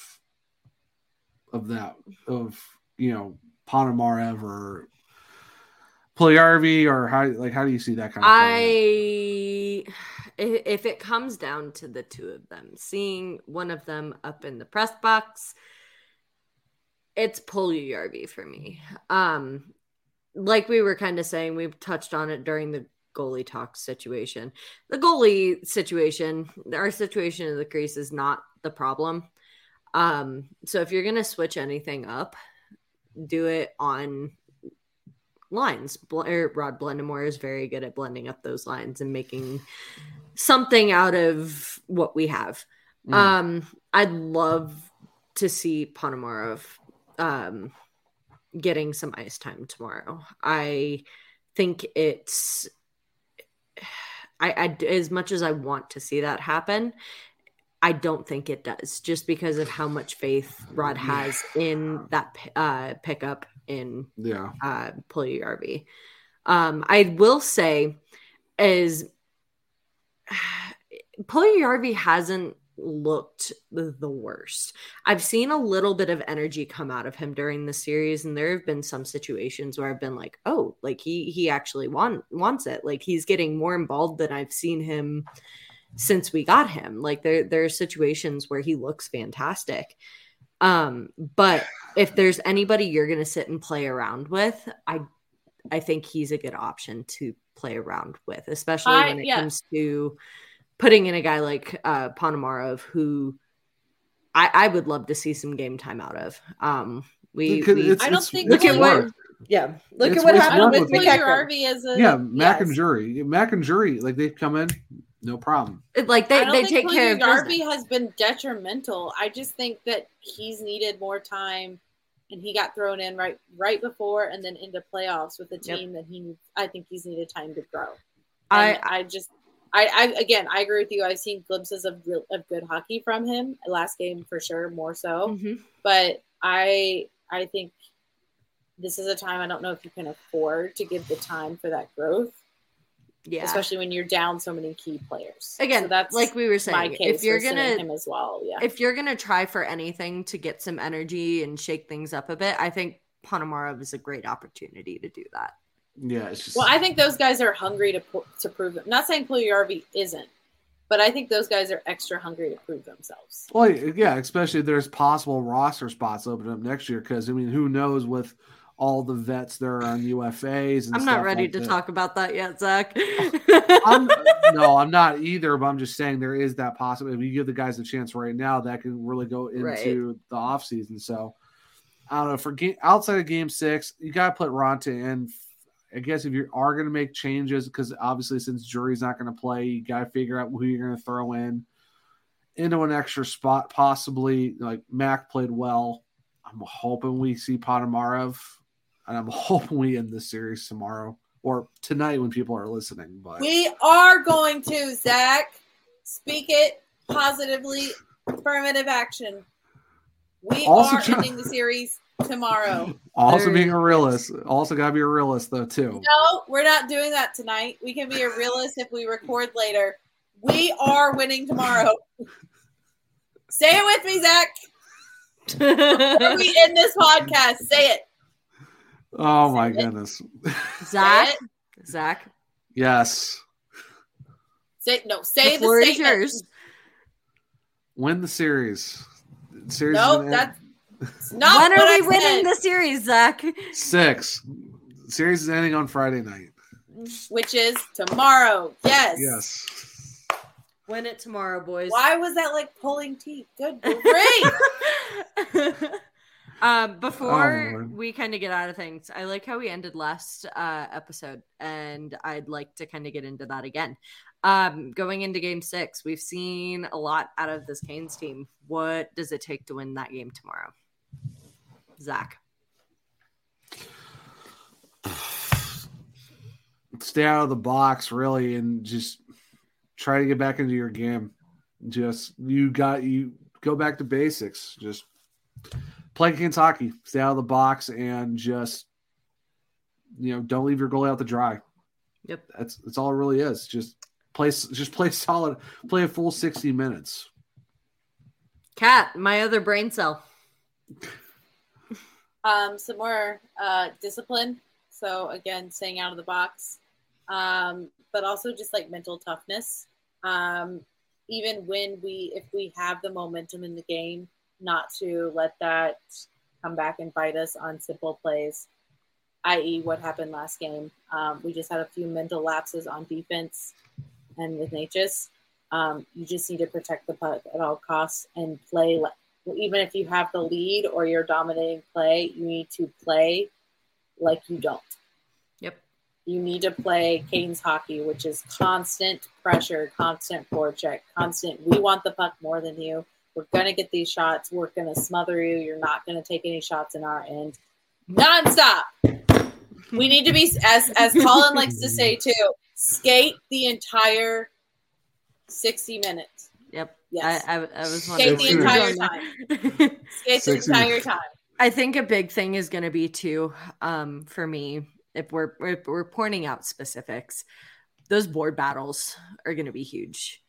of that of you know Ponomarev or Puljujärvi or how like how do you see that kind of? I i- if it comes down to the two of them, seeing one of them up in the press box, it's Puljujärvi for me. Um, like we were kind of saying, we've touched on it during the goalie talk situation. The goalie situation, our situation in the crease is not the problem. Um, so if you're gonna switch anything up, do it on lines. Bl- er, Rod Blendemore is very good at blending up those lines and making something out of what we have. Mm. Um, I'd love to see Ponomarev um, getting some ice time tomorrow. I think it's I, I as much as I want to see that happen, I don't think it does, just because of how much faith Rod has in that uh, pickup in yeah. uh, Puljujärvi. Um, I will say is Puljujärvi hasn't looked the, worst. I've seen a little bit of energy come out of him during the series, and there have been some situations where I've been like, "Oh, like he he actually want, wants it. Like he's getting more involved than I've seen him since we got him. Like there there are situations where he looks fantastic." Um, but if there's anybody you're going to sit and play around with, I I think he's a good option to play around with, especially I- when it yeah. comes to putting in a guy like uh Ponomarev who I, I would love to see some game time out of. Um we, Because we- it's- I don't think look at what yeah, look It's- at what happened with think with Puljujärvi MacEachern. Harvey is a Yeah, Mac yes. and Drury, Mac and Drury, like they come in, no problem. Like I they, don't they think take care of Puljujärvi business. has been detrimental. I just think that he's needed more time, and he got thrown in right right before and then into playoffs with a Yep. team that he. I think he's needed time to grow. I I just. I, I again, I agree with you. I've seen glimpses of real, of good hockey from him. Last game for sure, more so. Mhm. But I I think this is a time I don't know if you can afford to give the time for that growth, yeah. especially when you're down so many key players. Again, so that's like we were my saying, case if you're gonna him as well. Yeah, if you're gonna try for anything to get some energy and shake things up a bit, I think Ponomarev is a great opportunity to do that. Yeah, it's just Well, I think those guys are hungry to to prove it. Not saying Puljujärvi isn't, but I think those guys are extra hungry to prove themselves. Well, yeah, especially if there's possible roster spots open up next year. Because I mean, who knows with all the vets there are on UFAs? And I'm not ready like to that. talk about that yet, Zach. I'm no, I'm not either. But I'm just saying there is that possibility. If you give the guys a chance right now, that can really go into Right. the off season. So I don't know. For game outside of Game Six, you got to put Raanta in. I guess if you are going to make changes, because obviously since Drury's not going to play, you got to figure out who you're going to throw in into an extra spot. Possibly like Mac played well. I'm hoping we see Ponomarev, and I'm hoping we end the series tomorrow or tonight when people are listening. But We are going to Zach speak it positively, affirmative action. We Also are try- ending the series tomorrow. Also There being a realist. Also gotta be a realist though too. No, we're not doing that tonight. We can be a realist if we record later. We are winning tomorrow. Say it with me, Zach. Before we end this podcast, say it. Oh my Say it. goodness. Zach, Zach, Yes. Say no. Say the the, statement. yours. Win the series. Series is No, gonna that's not when what are I we winning said, the series, Zach? six. The series is ending on Friday night. Which is tomorrow. Yes. Yes. Win it tomorrow, boys. Why was that like pulling teeth? Good, great. Um, before Lord. we kind of get out of things, I like how we ended last uh, episode, and I'd like to kind of get into that again. Um, going into game six, we've seen a lot out of this Canes team. What does it take to win that game tomorrow? Zach. Stay out of the box, really, and just try to get back into your game. Just you got you go back to basics. Just play Canes hockey. Stay out of the box and just you know don't leave your goalie out to dry. Yep. That's that's all it really is. Just play just play solid. Play a full sixty minutes. Kat, my other brain cell. Um, some more uh, discipline. So again, staying out of the box, um, but also just like mental toughness. Um, even when we, if we have the momentum in the game, not to let that come back and bite us on simple plays, i.e., what happened last game. Um, we just had a few mental lapses on defense, and with Necas, um, you just need to protect the puck at all costs and play even if you have the lead or you're dominating play, you need to play like you don't. Yep. You need to play Canes hockey, which is constant pressure, constant forecheck, constant. We want the puck more than you. We're going to get these shots. We're going to smother you. You're not going to take any shots in our end. Nonstop. We need to be, as, as Colin likes to say too, skate the entire 60 minutes. Yep. Yes. I, I, I was Skate the entire time. Skate the entire time. I think a big thing is going to be too, um, for me, if we're if we're pointing out specifics, those board battles are going to be huge.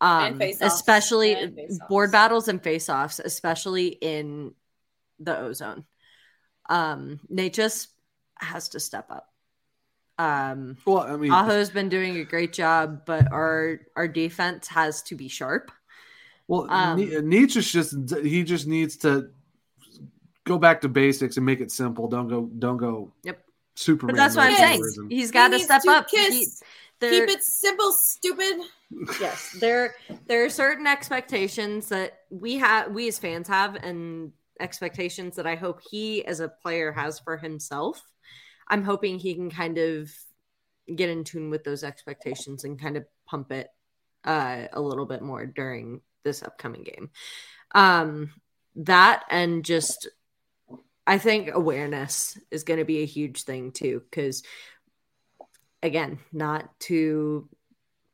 Um, And especially And board battles and face-offs, especially in the ozone. Um, Nate just has to step up. Um, Well, I mean, Aho's been doing a great job, but our our defense has to be sharp. Well, Um, Necas's just he just needs to go back to basics and make it simple. Don't go, don't go. Yep. Superman. But that's what I'm saying. militarism. He's got to step to up. kiss. He- Keep it simple, stupid. yes there there are certain expectations that we have we as fans have and expectations that i hope he as a player has for himself i'm hoping he can kind of get in tune with those expectations and kind of pump it uh, a little bit more during this upcoming game um that and just i think awareness is going to be a huge thing too because again not to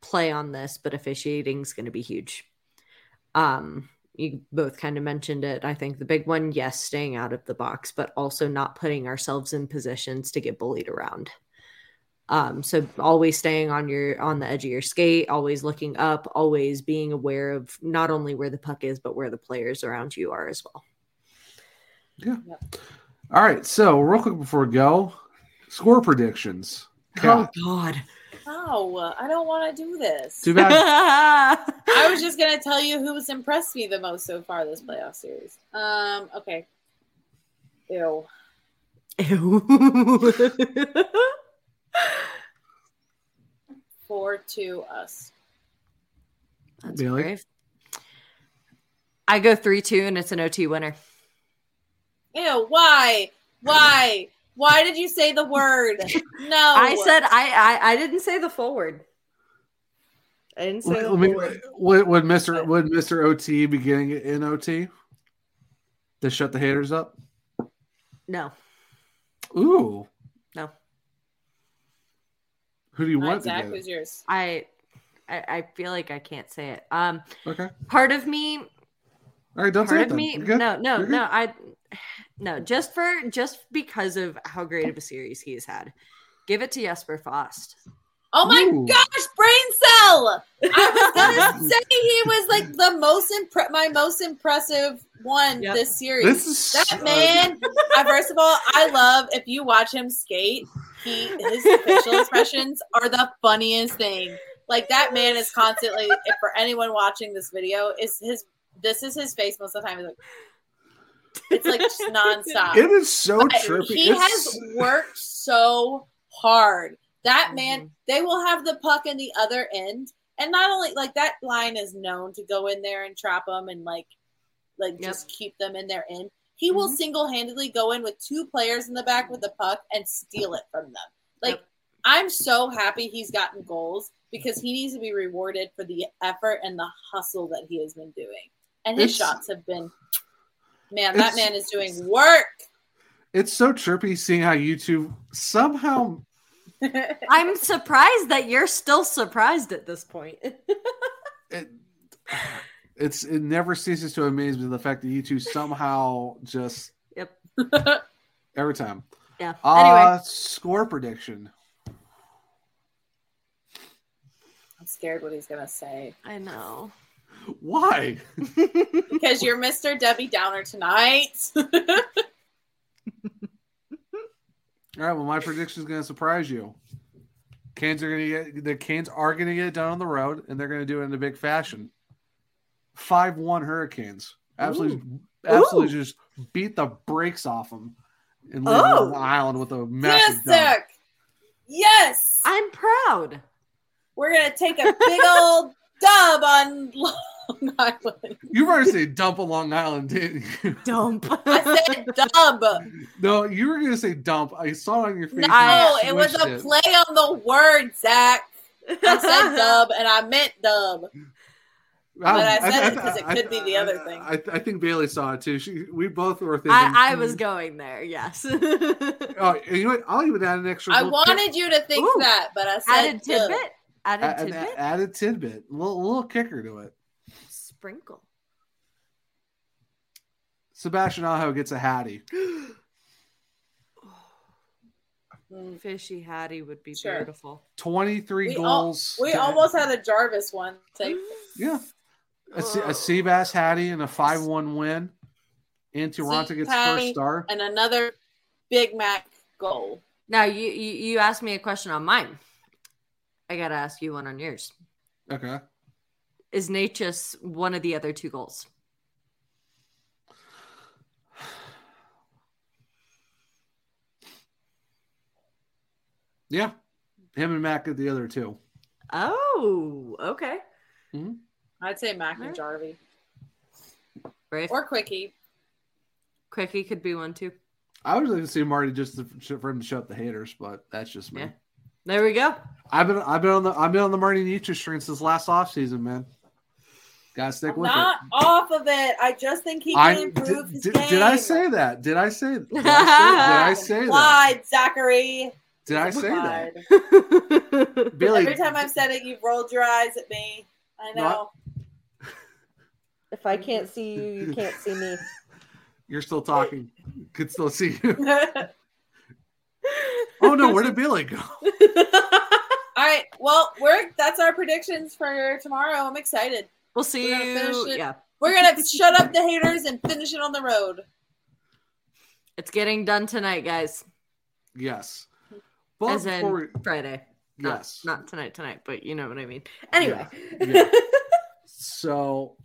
play on this, but officiating is going to be huge. Um, you both kind of mentioned it. I think the big one, yes, staying out of the box, but also not putting ourselves in positions to get bullied around. Um, so always staying on your on the edge of your skate, always looking up, always being aware of not only where the puck is, but where the players around you are as well. Yeah. All right. So real quick before we go, score predictions. Oh God! No, I don't want to do this. Too bad. I was just gonna tell you who's impressed me the most so far this playoff series. Um, okay. Ew. Ew. Four to us. That's Bailey? brave. I go three two, and it's an OT winner. Ew, why? Why? Why did you say the word? No. I said I, I I didn't say the full word. I didn't say the I mean, forward. would, would Mister would Mister OT be getting it in OT to shut the haters up? No, Ooh, no. Who do you want to Zach, get? who's yours? I, I I feel like I can't say it. Um, Okay. part of me, All right. Don't say part it of then. me, no, no, no. I, no, just for just because of how great of a series he has had, give it to Jesper Fast. Oh my Ooh. gosh, brain cell! I was gonna say he was like the most impre- my most impressive one Yep. this series. This is that uh, man. uh, first of all, I love if you watch him skate. He his facial expressions are the funniest thing. Like that man is constantly. If for anyone watching this video, is his this is his face most of the time. He's like, it's like just nonstop. It is so But trippy. He It's- has worked so hard. That man, Mhm. they will have the puck in the other end, and not only like that line is known to go in there and trap them and like, like Yep. just keep them in their end. he will Mhm. single-handedly go in with two players in the back with the puck and steal it from them. Like Yep. I'm so happy he's gotten goals because he needs to be rewarded for the effort and the hustle that he has been doing. And his It's- shots have been man, that man is doing work. It's so trippy seeing how YouTube somehow I'm surprised that you're still surprised at this point. it, it's it never ceases to amaze me the fact that you two somehow just Yep. every time. Yeah. Uh Anyway, score prediction. I'm scared what he's gonna say. I know. Why? Because you're Mr. Debbie Downer tonight. All right, well, my prediction is going to surprise you. Canes are going to get the Canes are going to get it done on the road, and they're going to do it in a big fashion. Five one Hurricanes, absolutely, absolutely, just beat the brakes off them and leave them on Oh. the island with a yes, massive dub. Zach. Yes. I'm proud. We're gonna take a big old dub on Long Island. You were going to say dump a Long Island, didn't you? Dump. I said dub. no, you were going to say dump. I saw it on your face. No, you it was a it. play on the word, Zach. I said dub and I meant dub. But I said it because it could be the other thing. I, I think Bailey saw it too. She, we both were thinking. I, I was going there, yes. Oh, you know what? I'll even add an extra. I little wanted you to think Ooh. that, but I said Added dub. tidbit. Added kick- a- an tidbit. added tidbit, a little, little kicker to it. Sprinkle. Sebastian Aho gets a Hattie. Mm. Fishy Hattie would be Sure. beautiful. Twenty-three We al- goals. We to- almost had a Jarvis one. Say, yeah. A, C- Oh. a Seabass Hattie and a five-one win. And Toronto gets first Hattie. star. and another Big Mac goal. Now you, you you asked me a question on mine. I gotta ask you one on yours. Okay. Is Necas one of the other two goals? Yeah. Him and Mac are the other two. Oh, okay. Mm-hmm. I'd say Mac and Alright. Jarvie Brave. or Quickie. Quickie could be one too. I would like to see Marty just to, for him to shut the haters, but that's just me. Yeah. There we go. I've been I've been on the I've been on the Marty Necas string since last offseason, man. Gotta stick I'm with not it. off of it. I just think he I improve did, his did, game. did I say that? Did I say did I say, did I say that? Implied, Zachary. Did I say that? Billy, Every time I've said it, you've rolled your eyes at me. I No, know. if I can't see you, you can't see me. you're still talking. Could still see you. Oh no, where did Billy go? All right. Well, we're that's our predictions for tomorrow. I'm excited. We'll see We're gonna finish you. Yeah. We're gonna shut up the haters and finish it on the road. It's getting done tonight, guys. Yes. But As in we, Friday. Not, yes. Not tonight, tonight, but you know what I mean. Anyway. Yeah. So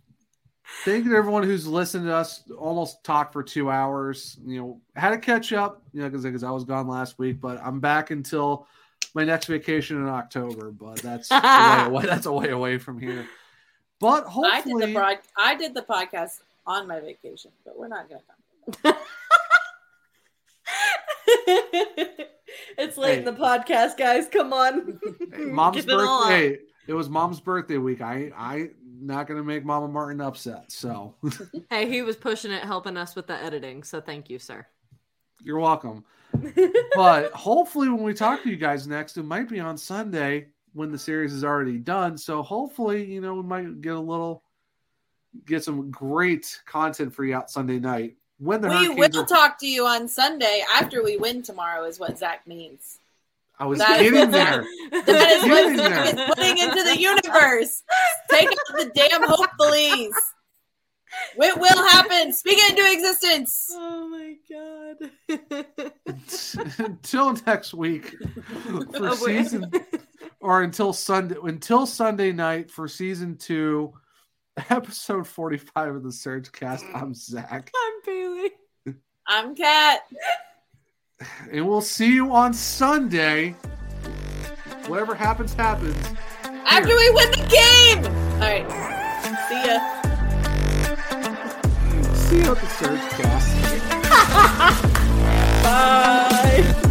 thank you to everyone who's listened to us almost talk for two hours. You know, had to catch up, you know, because I was gone last week, but I'm back until my next vacation in October. But that's a way away. That's a way away from here. But I did the hopefully, broad. I did the podcast on my vacation, but we're not gonna talk. it's late in the podcast, guys. Come on. mom's Give it all up. birthday. It was mom's birthday week. I I not gonna make Mama Martin upset. So Hey, he was pushing it, helping us with the editing. So thank you, sir. you're welcome. but hopefully when we talk to you guys next it might be on sunday when the series is already done so hopefully you know we might get a little get some great content for you out sunday night when the We will are- talk to you on Sunday after we win tomorrow. Is what Zach means. I was That- getting there That is what there. Zach is putting into the universe. Take out the damn hopefullys. It will happen. Speak it into existence. oh my god. until next week for Oh, season or until sunday until sunday night for season two episode 45 of the surge cast i'm zach I'm Bailey. I'm Kat and we'll see you on Sunday. Whatever happens, happens. After we win the game! Alright. See ya. See you at the Surge, Cast. Bye.